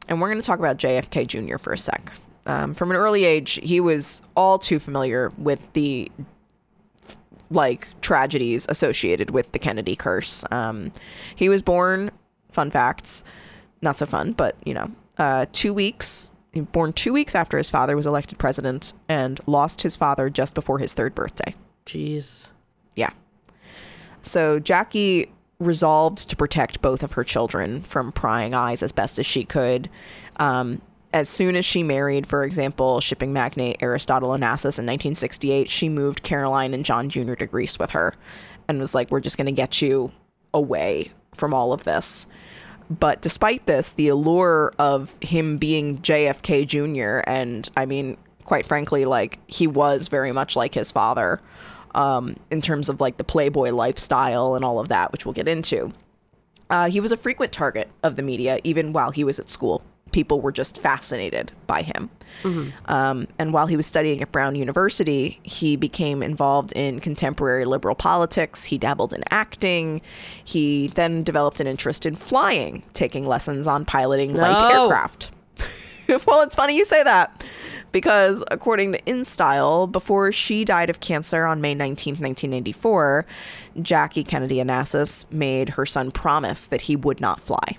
and we're going to talk about JFK Jr. for a sec. Um, from an early age, he was all too familiar with the like tragedies associated with the Kennedy curse. Um, he was born, fun facts, not so fun, but you know, uh, two weeks, born two weeks after his father was elected president and lost his father just before his third birthday. Jeez. Yeah. So Jackie resolved to protect both of her children from prying eyes as best as she could. Um, as soon as she married, for example, shipping magnate Aristotle Onassis in 1968, she moved Caroline and John Jr. to Greece with her and was like, We're just going to get you away from all of this. But despite this, the allure of him being JFK Jr., and I mean, quite frankly, like he was very much like his father um, in terms of like the Playboy lifestyle and all of that, which we'll get into. Uh, he was a frequent target of the media even while he was at school. People were just fascinated by him. Um, and while he was studying at Brown University, he became involved in contemporary liberal politics. He dabbled in acting. He then developed an interest in flying, taking lessons on piloting light aircraft. well, it's funny you say that because according to InStyle, before she died of cancer on May 19th, 1994, Jackie Kennedy Onassis made her son promise that he would not fly.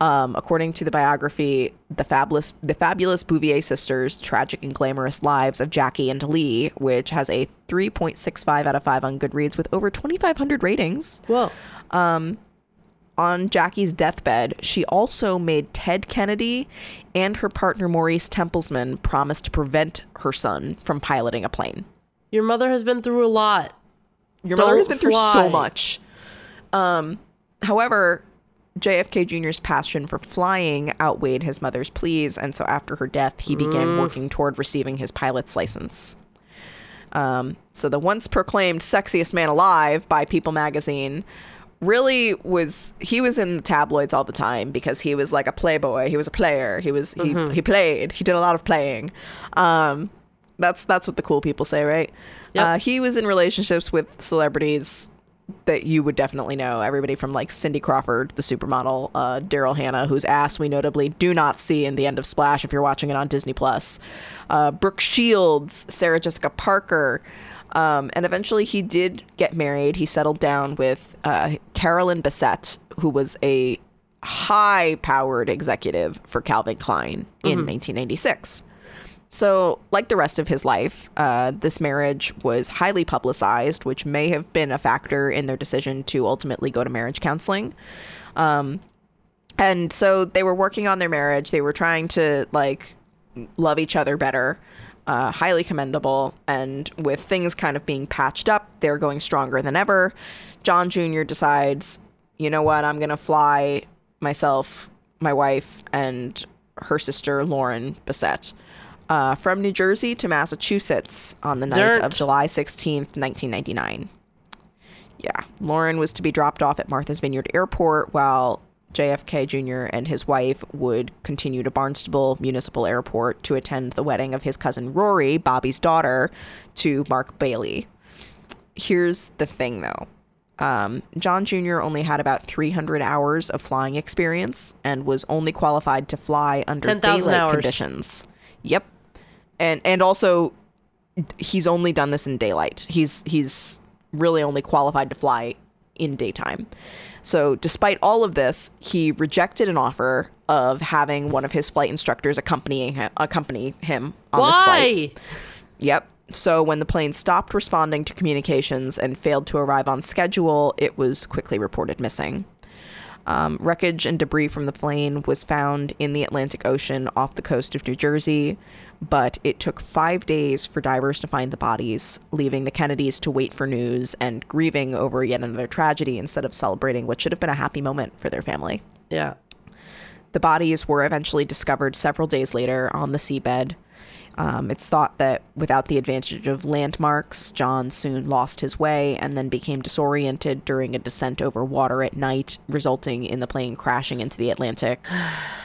Um, according to the biography, the fabulous, the fabulous Bouvier sisters' tragic and glamorous lives of Jackie and Lee, which has a 3.65 out of 5 on Goodreads with over 2,500 ratings. Whoa. On Jackie's deathbed, she also made Ted Kennedy and her partner Maurice Tempelsman promise to prevent her son from piloting a plane. Your mother has been through a lot. Your mother has Don't been through so much. Um, however, JFK Jr.'s passion for flying outweighed his mother's pleas, and so after her death, he began working toward receiving his pilot's license. Um, so the once proclaimed sexiest man alive by People magazine really was he was in the tabloids all the time because he was like a playboy. He was a player. He was he, he played. He did a lot of playing. Um that's that's what the cool people say right? Yep. uh, he was in relationships with celebrities that you would definitely know. Everybody from like cindy crawford the supermodel uh, daryl hannah whose ass we notably do not see in the end of splash if you're watching it on disney plus. Uh, brooke shields sarah jessica parker um, and eventually he did get married. He settled down with uh, Carolyn Bessette, who was a high powered executive for Calvin Klein in 1996. So, like the rest of his life, uh, this marriage was highly publicized, which may have been a factor in their decision to ultimately go to marriage counseling. Um, and so they were working on their marriage. They were trying to like love each other better. Uh, highly commendable. And with things kind of being patched up, they're going stronger than ever. John Jr. decides, you know what, I'm going to fly myself, my wife, and her sister, Lauren Bessette, uh, from New Jersey to Massachusetts on the night Dirt. of July 16th, 1999. Yeah, Lauren was to be dropped off at Martha's Vineyard Airport while JFK Jr. and his wife would continue to Barnstable Municipal Airport to attend the wedding of his cousin Rory, Bobby's daughter, to Mark Bailey. Here's the thing though. Um, John Jr. only had about 300 hours of flying experience and was only qualified to fly under 10,000 daylight hours. conditions. Yep. And and also he's only done this in daylight. He's he's really only qualified to fly in daytime. So, despite all of this, he rejected an offer of having one of his flight instructors accompanying him, accompany him on this flight. Why? Yep. So when the plane stopped responding to communications and failed to arrive on schedule, it was quickly reported missing. Um, wreckage and debris from the plane was found in the Atlantic Ocean off the coast of New Jersey, but it took five days for divers to find the bodies, leaving the Kennedys to wait for news and grieving over yet another tragedy instead of celebrating what should have been a happy moment for their family. Yeah. The bodies were eventually discovered several days later on the seabed. Um, it's thought that without the advantage of landmarks, John soon lost his way and then became disoriented during a descent over water at night, resulting in the plane crashing into the Atlantic.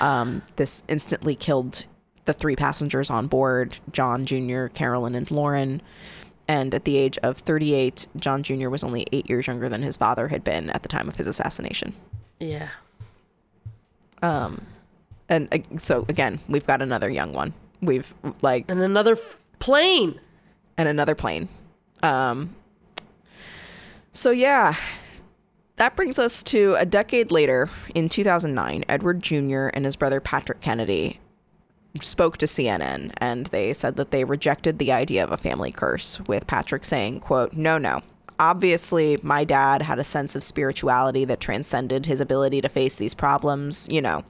Um, this instantly killed the three passengers on board John Jr., Carolyn, and Lauren. And at the age of 38, John Jr. was only eight years younger than his father had been at the time of his assassination. Yeah. Um, and uh, so again, we've got another young one. We've like And another f- plane. and another plane. Um, so yeah, that brings us to a decade later in 2009. Edward Jr. and his brother Patrick Kennedy spoke to CNN and they said that they rejected the idea of a family curse with Patrick saying, quote, "No, no. Obviously, my dad had a sense of spirituality that transcended his ability to face these problems, you know,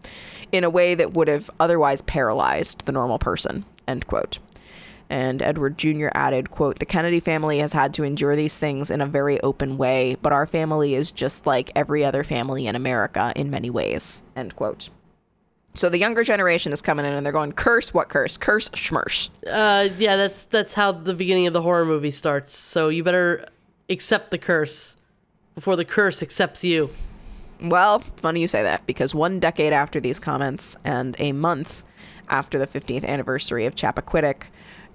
in a way that would have otherwise paralyzed the normal person." End quote. And Edward Jr. added, quote, "The Kennedy family has had to endure these things in a very open way, but our family is just like every other family in America in many ways." End quote. So the younger generation is coming in and they're going, curse, what curse? Curse, schmursh. Uh, yeah, that's that's how the beginning of the horror movie starts. So you better accept the curse before the curse accepts you. Well, it's funny you say that because one decade after these comments and a month after the 15th anniversary of Chappaquiddick,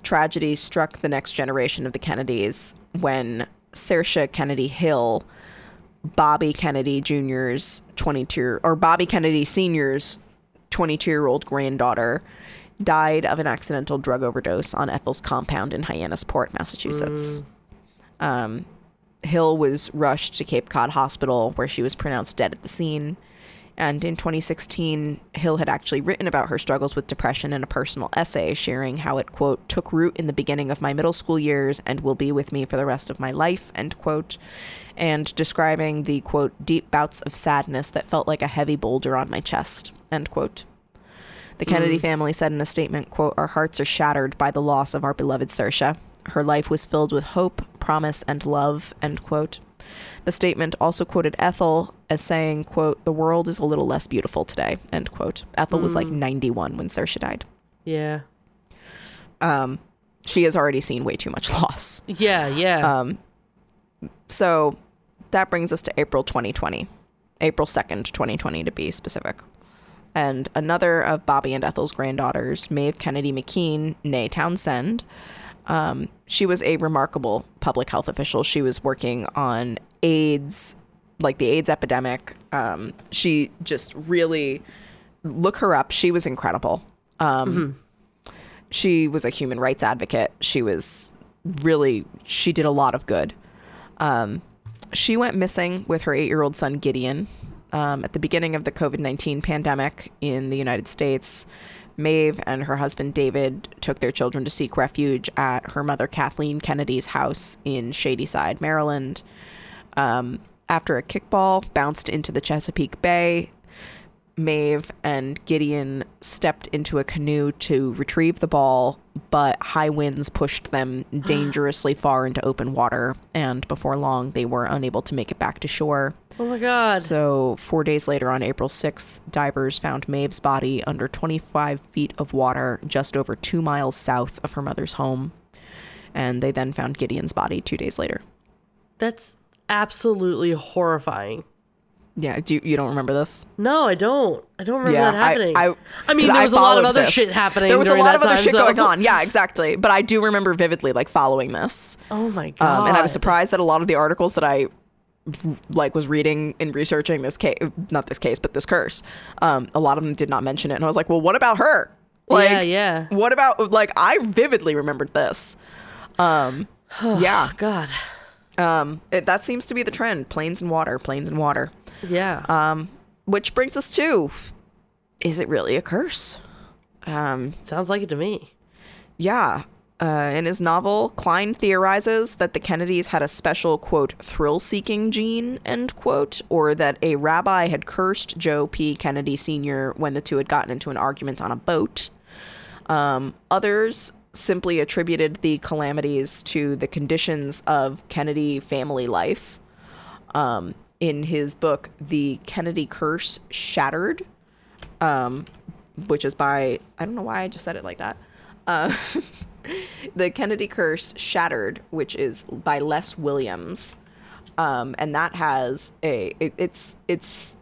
tragedy struck the next generation of the Kennedys when Saoirse Kennedy Hill, Bobby Kennedy Jr.'s 22 or Bobby Kennedy Sr.'s 22 year old granddaughter died of an accidental drug overdose on Ethel's compound in Hyannisport, Massachusetts. Um, Hill was rushed to Cape Cod Hospital, where she was pronounced dead at the scene. And in 2016, Hill had actually written about her struggles with depression in a personal essay, sharing how it, quote, took root in the beginning of my middle school years and will be with me for the rest of my life, end quote, and describing the, quote, deep bouts of sadness that felt like a heavy boulder on my chest, end quote. The Kennedy mm. family said in a statement, quote, Our hearts are shattered by the loss of our beloved Saoirse. Her life was filled with hope, promise, and love, end quote. The statement also quoted Ethel as saying, quote, The world is a little less beautiful today, end quote. Ethel was like 91 when Saoirse died. Yeah. Um, she has already seen way too much loss. Yeah, yeah. Um, so that brings us to April 2020, April 2nd, 2020 to be specific. And another of Bobby and Ethel's granddaughters, Maeve Kennedy McKean, née Townsend, um, she was a remarkable public health official. She was working on AIDS, like the AIDS epidemic. Um, she just really look her up. She was incredible. Um, She was a human rights advocate. She was really, she did a lot of good. Um, she went missing with her eight year old son, Gideon, um, at the beginning of the COVID 19 pandemic in the United States. Maeve and her husband David took their children to seek refuge at her mother Kathleen Kennedy's house in Shadyside, Maryland. Um, after a kickball bounced into the Chesapeake Bay, Maeve and Gideon stepped into a canoe to retrieve the ball, but high winds pushed them dangerously far into open water, and before long, they were unable to make it back to shore. Oh my god. So, four days later, on April 6th, divers found Maeve's body under 25 feet of water just over two miles south of her mother's home. And they then found Gideon's body two days later. That's absolutely horrifying. Yeah, do you, you don't remember this? No, I don't. I don't remember that happening. I, I mean, 'cause there was a lot of other this. shit happening There was a lot of other time, shit so- going on. Yeah, exactly. But I do remember vividly like following this. oh my god. Um, and I was surprised that a lot of the articles that I like was reading and researching this case, not this case, but this curse, um, a lot of them did not mention it. And I was like, well, what about her? Like, yeah, yeah. What about like I vividly remembered this. Um, yeah. God. Um, it, that seems to be the trend: planes and water, planes and water. Yeah. Um, which brings us to: Is it really a curse? Um, Sounds like it to me. Yeah. Uh, in his novel, Klein theorizes that the Kennedys had a special, quote, thrill seeking gene, end quote, or that a rabbi had cursed Joe P. Kennedy Sr. when the two had gotten into an argument on a boat. Um, others simply attributed the calamities to the conditions of Kennedy family life. Um, in his book, The Kennedy Curse Shattered, um, which is by, I don't know why I just said it like that. Uh, the Kennedy Curse Shattered, which is by Les Williams. Um, and that has a, it, it's, it's,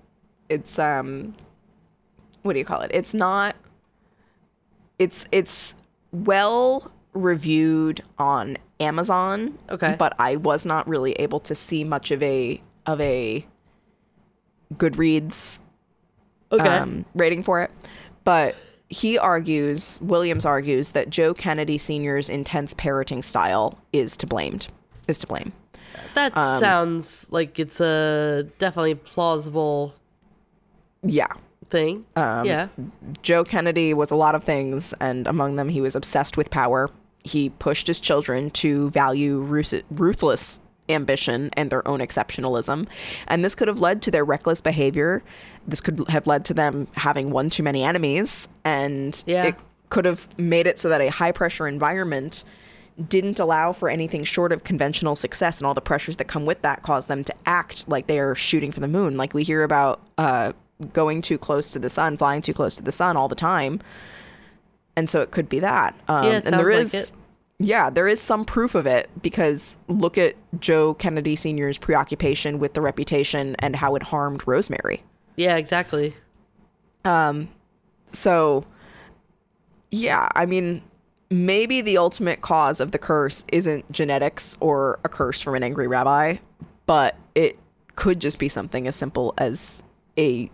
it's, um, what do you call it? It's not, it's, it's well reviewed on Amazon. Okay. But I was not really able to see much of a, of a Goodreads Okay. um, rating for it. But he argues, Williams argues that Joe Kennedy Sr.'s intense parroting style is to blamed. Is to blame. that um, sounds like it's a definitely plausible Yeah. thing. Um, yeah. Joe Kennedy was a lot of things, and among them, he was obsessed with power. He pushed his children to value ruth- ruthless ambition and their own exceptionalism. And this could have led to their reckless behavior. This could have led to them having one too many enemies. And Yeah. it could have made it so that a high pressure environment didn't allow for anything short of conventional success and all the pressures that come with that cause them to act like they are shooting for the moon like we hear about uh, going too close to the sun flying too close to the sun all the time and so it could be that um, Yeah, it and there is like yeah there is some proof of it because look at joe kennedy senior's preoccupation with the reputation and how it harmed rosemary Yeah, exactly. Um, so yeah i mean maybe the ultimate cause of the curse isn't genetics or a curse from an angry rabbi but it could just be something as simple as a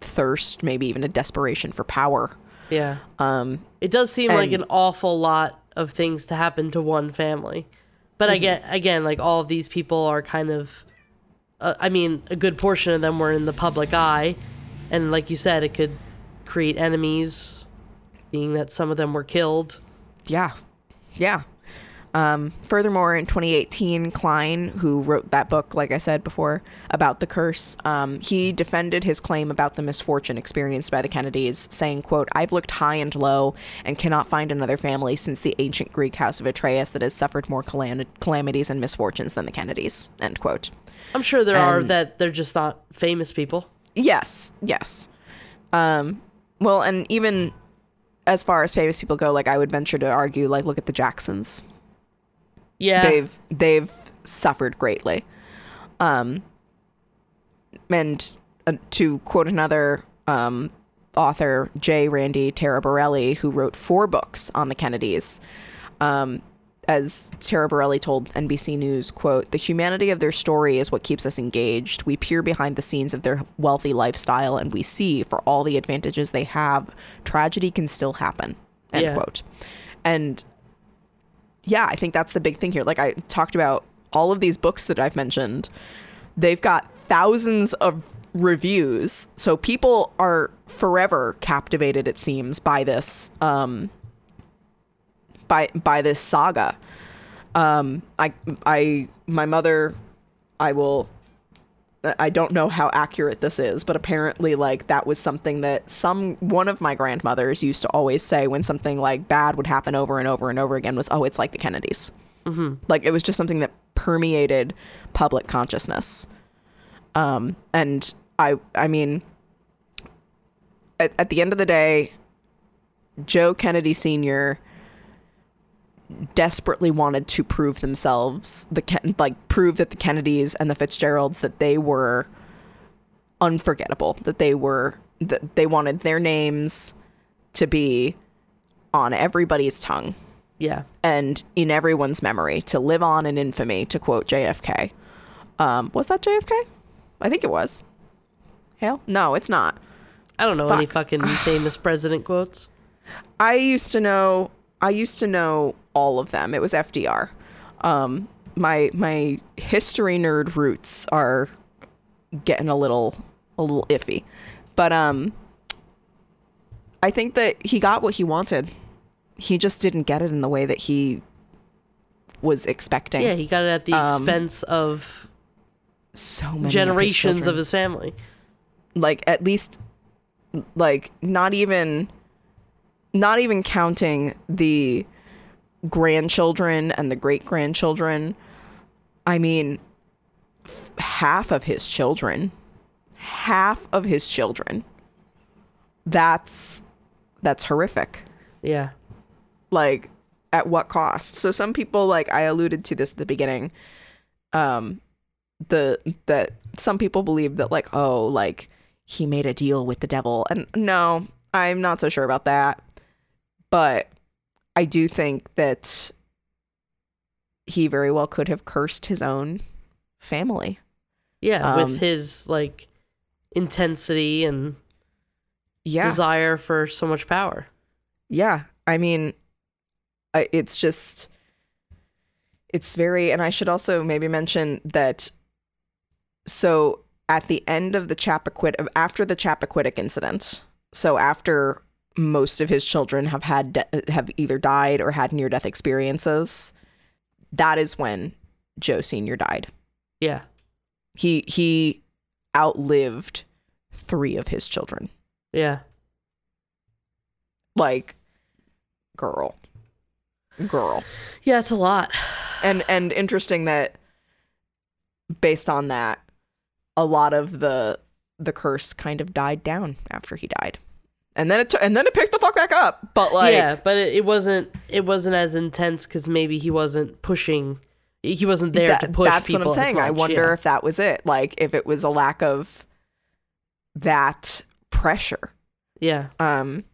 thirst maybe even a desperation for power Yeah. um It does seem like an awful lot of things to happen to one family. But Mm-hmm. I get again, like all of these people are kind of uh, I mean, a good portion of them were in the public eye and like you said it could create enemies being that some of them were killed. Yeah. Yeah. Um, furthermore, in 2018, Klein, who wrote that book, like I said before, about the curse, um, he defended his claim about the misfortune experienced by the Kennedys, saying, quote, I've looked high and low and cannot find another family since the ancient Greek house of Atreus that has suffered more calam- calamities and misfortunes than the Kennedys, end quote. I'm sure there are that they're just not famous people. Yes, yes. Um, well, and even as far as famous people go, like I would venture to argue, like look at the Jacksons. Yeah. they've they've suffered greatly. Um, and uh, to quote another um, author, J. Randy Taraborelli, who wrote four books on the Kennedys, um, as Taraborelli told NBC News, quote, the humanity of their story is what keeps us engaged. We peer behind the scenes of their wealthy lifestyle and we see, for all the advantages they have, tragedy can still happen, end Yeah. quote. And yeah, I think that's the big thing here. Like I talked about all of these books that I've mentioned, they've got thousands of reviews. So people are forever captivated it seems by this um by by this saga. Um I I my mother I will I don't know how accurate this is, but apparently like that was something that some one of my grandmothers used to always say when something like bad would happen over and over and over again was, "Oh, it's like the Kennedys." Mm-hmm. Like it was just something that permeated public consciousness. Um, and I, I mean, at, at the end of the day, Joe Kennedy Sr. desperately wanted to prove themselves, the Ken- like prove that the Kennedys and the Fitzgeralds that they were unforgettable, that they were that they wanted their names to be on everybody's tongue yeah. and in everyone's memory to live on in infamy to quote JFK. Um, was that JFK? I think it was. Hale? No, it's not. I don't know any fucking famous president quotes. I used to know I used to know all of them. It was FDR. Um, my my history nerd roots are getting a little a little iffy. But um I think that he got what he wanted. He just didn't get it in the way that he was expecting. Yeah, he got it at the Um, expense of so many generations of of his, his family. like at least like not even not even counting the grandchildren and the great grandchildren. I mean, f- half of his children, half of his children. That's that's horrific. Yeah. Like at what cost? So some people like I alluded to this at the beginning. Um the that some people believe that like oh like he made a deal with the devil and no, I'm not so sure about that. But I do think that he very well could have cursed his own family. Yeah, Um, with his like intensity and Yeah. desire for so much power. Yeah, I mean, I, it's just, it's very, and I should also maybe mention that. So at the end of the Chappaquiddick, after the Chappaquiddick incident, so after most of his children have had de- have either died or had near death experiences, that is when Joe Senior died. Yeah. He he outlived three of his children. Yeah. Like, girl, girl. Yeah, it's a lot. and and interesting that based on that a lot of the the curse kind of died down after he died and then it t- and then it picked the fuck back up but like yeah, but it, it wasn't it wasn't as intense because maybe he wasn't pushing. He wasn't there that- to push. that's what i'm saying i wonder yeah. if that was it like if it was a lack of that pressure Yeah. um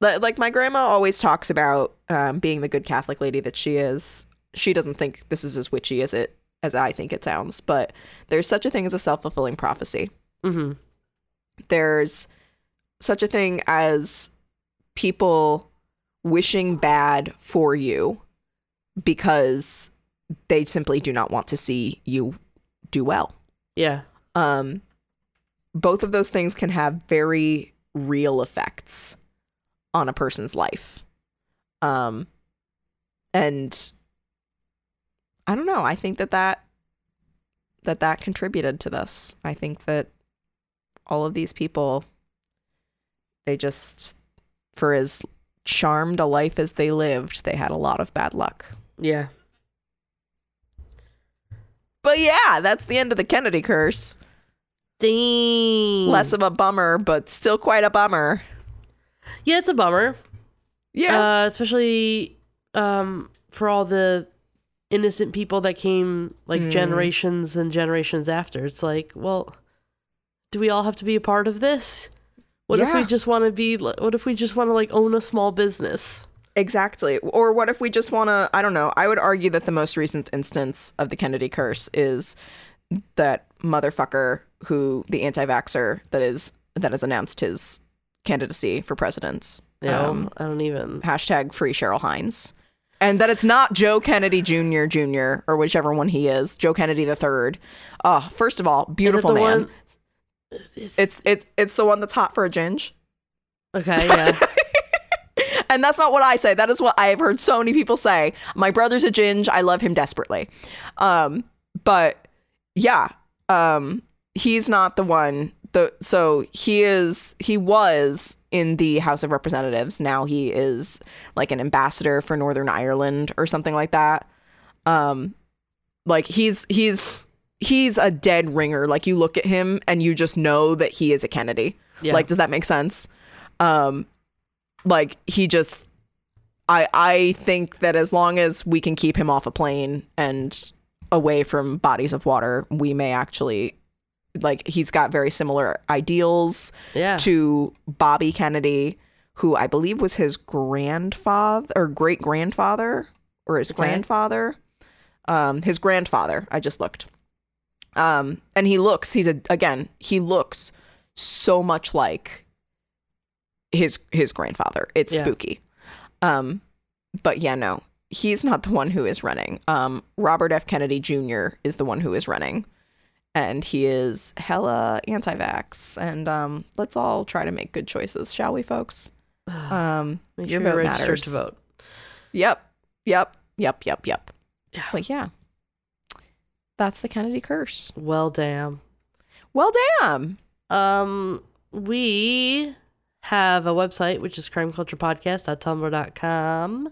like my grandma always talks about um being the good catholic lady that she is she doesn't think this is as witchy as it as i think it sounds but there's such a thing as a self-fulfilling prophecy Mm-hmm. there's such a thing as people wishing bad for you because they simply do not want to see you do well. Yeah. Um, both of those things can have very real effects on a person's life. Um, and I don't know. I think that that that that contributed to this. I think that all of these people, they just, for as charmed a life as they lived, they had a lot of bad luck. Yeah. But yeah, that's the end of the Kennedy curse. Dang. Less of a bummer, but still quite a bummer. Yeah, it's a bummer. Yeah. Uh, especially um, for all the innocent people that came like Mm. generations and generations after. It's like, well, do we all have to be a part of this? What if we just want to be? What if we just want to like own a small business? Exactly. Or what if we just want to, I don't know, I would argue that the most recent instance of the Kennedy curse is that motherfucker who, the anti vaxxer that is, that has announced his candidacy for presidents. Yeah, Um, I don't even. hashtag free Cheryl Hines. And that it's not Joe Kennedy Jr. Jr. or whichever one he is, Joe Kennedy the third. Oh, first of all, beautiful man. one- It's it's it's the one that's hot for a ginge. okay. Yeah. And that's not what I say. That is what I have heard so many people say. My brother's a ginge. I love him desperately. Um, but yeah, um, he's not the one. The so he is. He was in the House of Representatives. Now he is like an ambassador for Northern Ireland or something like that. Um, like he's he's he's a dead ringer. Like you look at him and you just know that he is a Kennedy. Yeah. Like, does that make sense? Um, like he just, I I think that as long as we can keep him off a plane and away from bodies of water, we may actually, like, he's got very similar ideals yeah. to Bobby Kennedy, who I believe was his grandfather or great grandfather or his Okay. grandfather. Um, his grandfather. I just looked. Um, and he looks. He's a again. He looks so much like his his grandfather. It's Yeah. spooky. Um, but yeah, no, he's not the one who is running. Um, Robert F. Kennedy Jr. is the one who is running and he is hella anti-vax and um let's all try to make good choices shall we folks um Make your sure vote matters to vote. yep yep yep yep yep Yeah. but yeah that's the kennedy curse Well, damn. well damn Um, we have a website which is crimeculturepodcast.tumblr.com.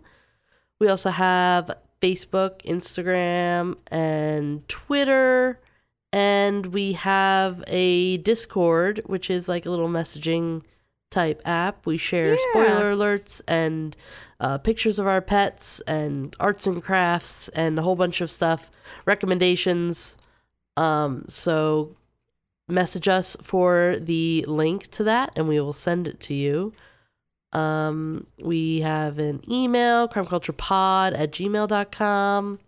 We also have Facebook, Instagram, and Twitter. And we have a Discord, which is like a little messaging type app. We share Yeah. spoiler alerts and uh, pictures of our pets and arts and crafts and a whole bunch of stuff, recommendations. Um, so message us for the link to that and we will send it to you. Um, we have an email, crimeculturepod at gmail.com,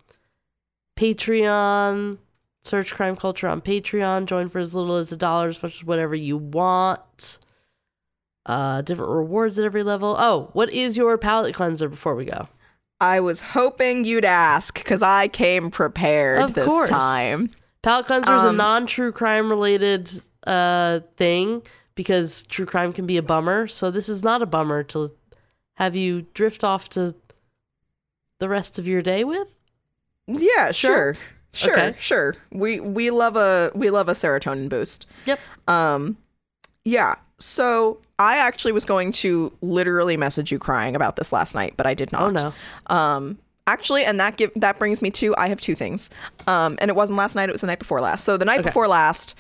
Patreon, search crime culture on Patreon, join for as little as a dollar, as much as whatever you want. Uh, different rewards at every level. Oh, what is your palate cleanser before we go? i was hoping you'd ask because i came prepared Of this course. time Palate cleanser is a Um, non-true crime related uh thing because true crime can be a bummer. So this is not a bummer to have you drift off to the rest of your day with. Yeah, Sure. sure. Sure, Okay. sure. We we love a we love a serotonin boost. Yep. Um yeah. So I actually was going to literally message you crying about this last night, but I did not. Oh no. Um actually and that give that brings me to I have two things. Um and it wasn't last night, it was the night before last. So the night Okay. before last,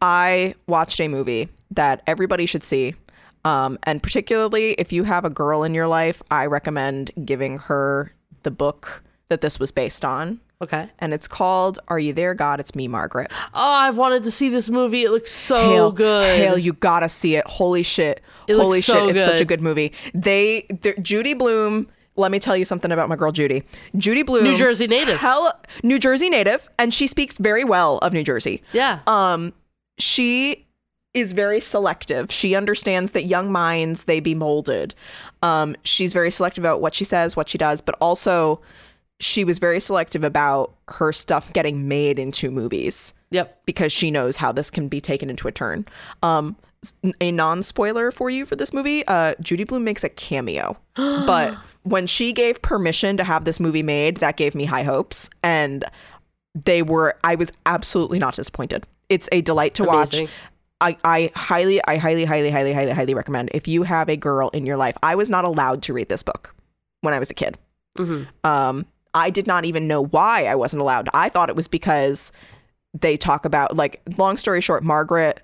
I watched a movie that everybody should see. Um and particularly if you have a girl in your life, I recommend giving her the book that this was based on Okay. and it's called Are You There, God? It's Me, Margaret. Oh, I've wanted to see this movie. It looks so Hale, good. Hale, you gotta see it. Holy shit. It Holy shit. so It's such a good. good movie. They, Judy Blume, let me tell you something about my girl Judy. Judy Blume. New Jersey native. Hell, New Jersey native, and she speaks very well of New Jersey. yeah. Um, she is very selective. She understands that young minds they be molded. Um, she's very selective about what she says, what she does, but also she was very selective about her stuff getting made into movies yep. because she knows how this can be taken into a turn. Um, a non spoiler for you for this movie, uh, Judy Blume makes a cameo, but when she gave permission to have this movie made, that gave me high hopes, and they were. I was absolutely not disappointed. It's a delight to Amazing. watch. I, I highly, I highly, highly, highly, highly, highly recommend if you have a girl in your life. I was not allowed to read this book when I was a kid. hmm Um, I did not even know why I wasn't allowed. I thought it was because they talk about like long story short, Margaret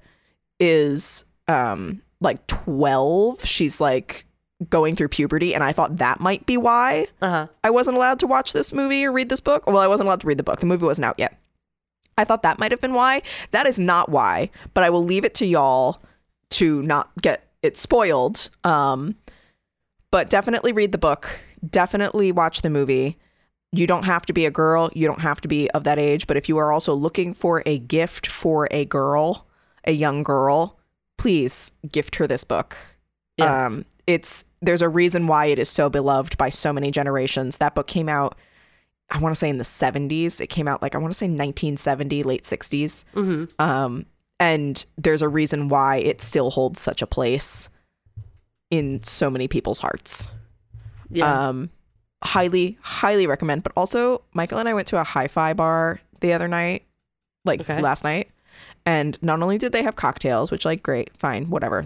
is um like 12. She's like going through puberty and I thought that might be why Uh huh. I wasn't allowed to watch this movie or read this book. Well, I wasn't allowed to read the book. The movie wasn't out yet. I thought that might have been why. That is not why, but I will leave it to y'all to not get it spoiled. Um, but definitely read the book. Definitely watch the movie. You don't have to be a girl. You don't have to be of that age. But if you are also looking for a gift for a girl, a young girl, please gift her this book. Yeah. Um, it's there's a reason why it is so beloved by so many generations. That book came out, I want to say in the 70s. It came out like I want to say 1970, late 60s. hmm Um, and there's a reason why it still holds such a place in so many people's hearts. Yeah. Um, highly, highly recommend. But also, Michael and I went to a hi-fi bar the other night, like Okay. last night. And not only did they have cocktails, which like great, fine, whatever.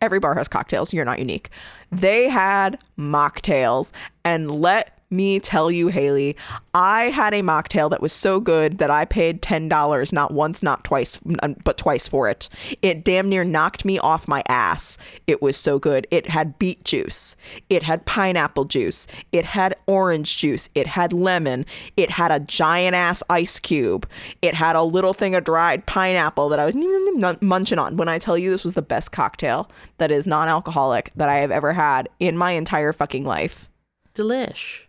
Every bar has cocktails. You're not unique. They had mocktails, and let me tell you, Hayley, I had a mocktail that was so good that I paid ten dollars, not once, not twice, but twice for it. It damn near knocked me off my ass. It was so good. It had beet juice, it had pineapple juice, it had orange juice, it had lemon, it had a giant ass ice cube, it had a little thing of dried pineapple that I was munching on. When I tell you this was the best cocktail that is non-alcoholic that I have ever had in my entire fucking life. Delish.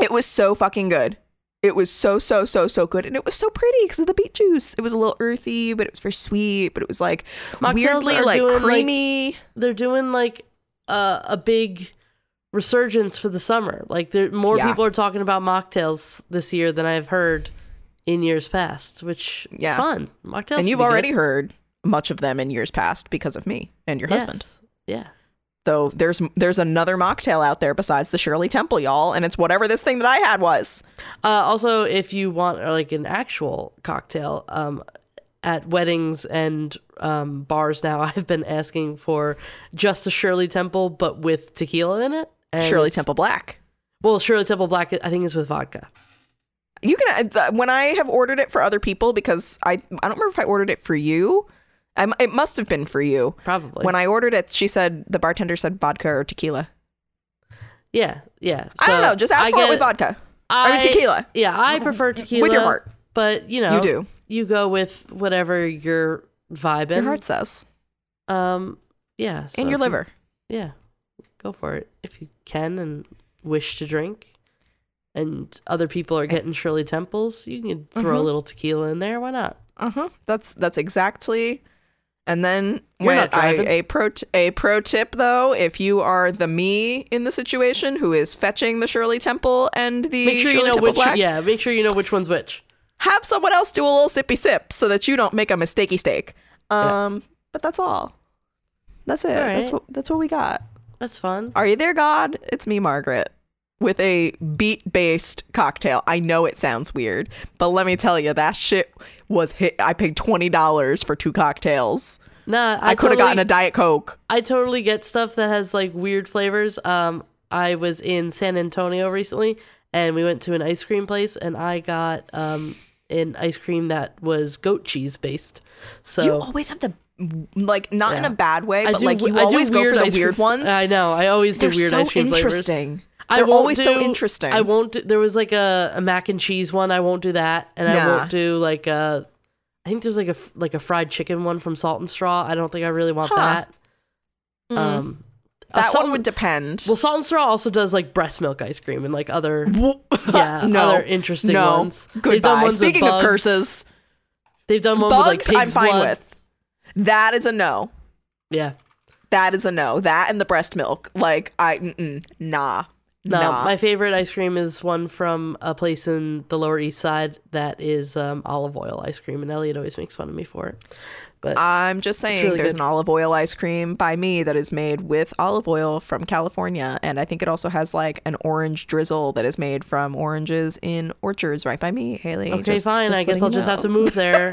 It was so fucking good. It was so so so so good, and it was so pretty because of the beet juice. It was a little earthy, but it was very sweet. But it was like Mocktails weirdly like doing, like- creamy. They're doing like uh, a big resurgence for the summer. Like there, more Yeah. people are talking about mocktails this year than I've heard in years past. Which Yeah. fun mocktails. and you've be good. already heard much of them in years past because of me and your husband. Yeah. Though there's there's another mocktail out there besides the Shirley Temple, y'all, and it's whatever this thing that I had was. Uh, also, if you want uh, like an actual cocktail, um, at weddings and um, bars now, I've been asking for just a Shirley Temple, but with tequila in it. And Shirley Temple Black. Well, Shirley Temple Black, I think, is with vodka. You can uh, when I have ordered it for other people because I I don't remember if I ordered it for you. I, it must have been for you. Probably. When I ordered it, she said the bartender said vodka or tequila. yeah, yeah. I don't know. Just ask I for it with vodka. I mean tequila. Yeah, I prefer tequila. with your heart. But, you know, You do. You go with whatever you're vibing. Your heart says, Um, yeah. so and your if you- liver. yeah, go for it if you can and wish to drink. And other people are getting Shirley Temples. You can throw a Mhm. little tequila in there. Why not? Uh huh. That's that's exactly. And then when driving? a pro t- a pro tip though, if you are the me in the situation who is fetching the Shirley Temple and the Make sure Shirley you know Temple which. Black, Yeah, make sure you know which one's which. have someone else do a little sippy sip so that you don't make a mistakey steak. Um, but that's all. That's it. That's what that's what we got. That's fun. Are you there, God? It's me, Margaret, with a beet based cocktail. I know it sounds weird, but let me tell you, that shit was hit. I paid twenty dollars for two cocktails. Nah, I, I, could have totally, gotten a diet coke. I totally get stuff that has like weird flavors. Um, I was in San Antonio recently, and we went to an ice cream place, and I got um an ice cream that was goat cheese based. So you always have the like not in a bad way, I but do- like you I always go for the weird cream- ones. I know. I always do They're weird so ice cream flavors. interesting. I They're always so do- interesting. I won't. Do, there was like a, a mac and cheese one. I won't do that, and I won't do like a. I think there's like a like a fried chicken one from Salt and Straw. I don't think I really want Huh. that. Mm. Um, uh, that Salt one would depend. Well, Salt and Straw also does like breast milk ice cream and like other yeah no, other interesting no. ones. They've done Goodbye. ones with Speaking of curses, they've done one bugs with like I'm fine blood. with. That is a no. Yeah, That is a no. That and the breast milk. Like I, nah, no, nah. my favorite ice cream is one from a place in the Lower East Side that is um, olive oil ice cream, and Elliot always makes fun of me for it. But I'm just saying, really there's good. an olive oil ice cream by me that is made with olive oil from California, and I think it also has like an orange drizzle that is made from oranges in orchards right by me, Hayley. okay, Just- fine. just I guess I'll you just have to move there.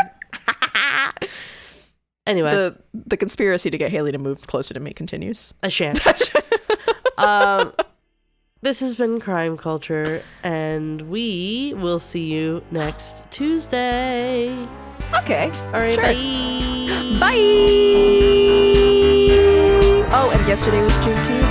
anyway, The the conspiracy to get Hayley to move closer to me continues. I shan't. um, this has been Crime Culture, and we will see you next Tuesday. Okay, All right, Sure. bye. bye. Oh, and yesterday was Juneteenth.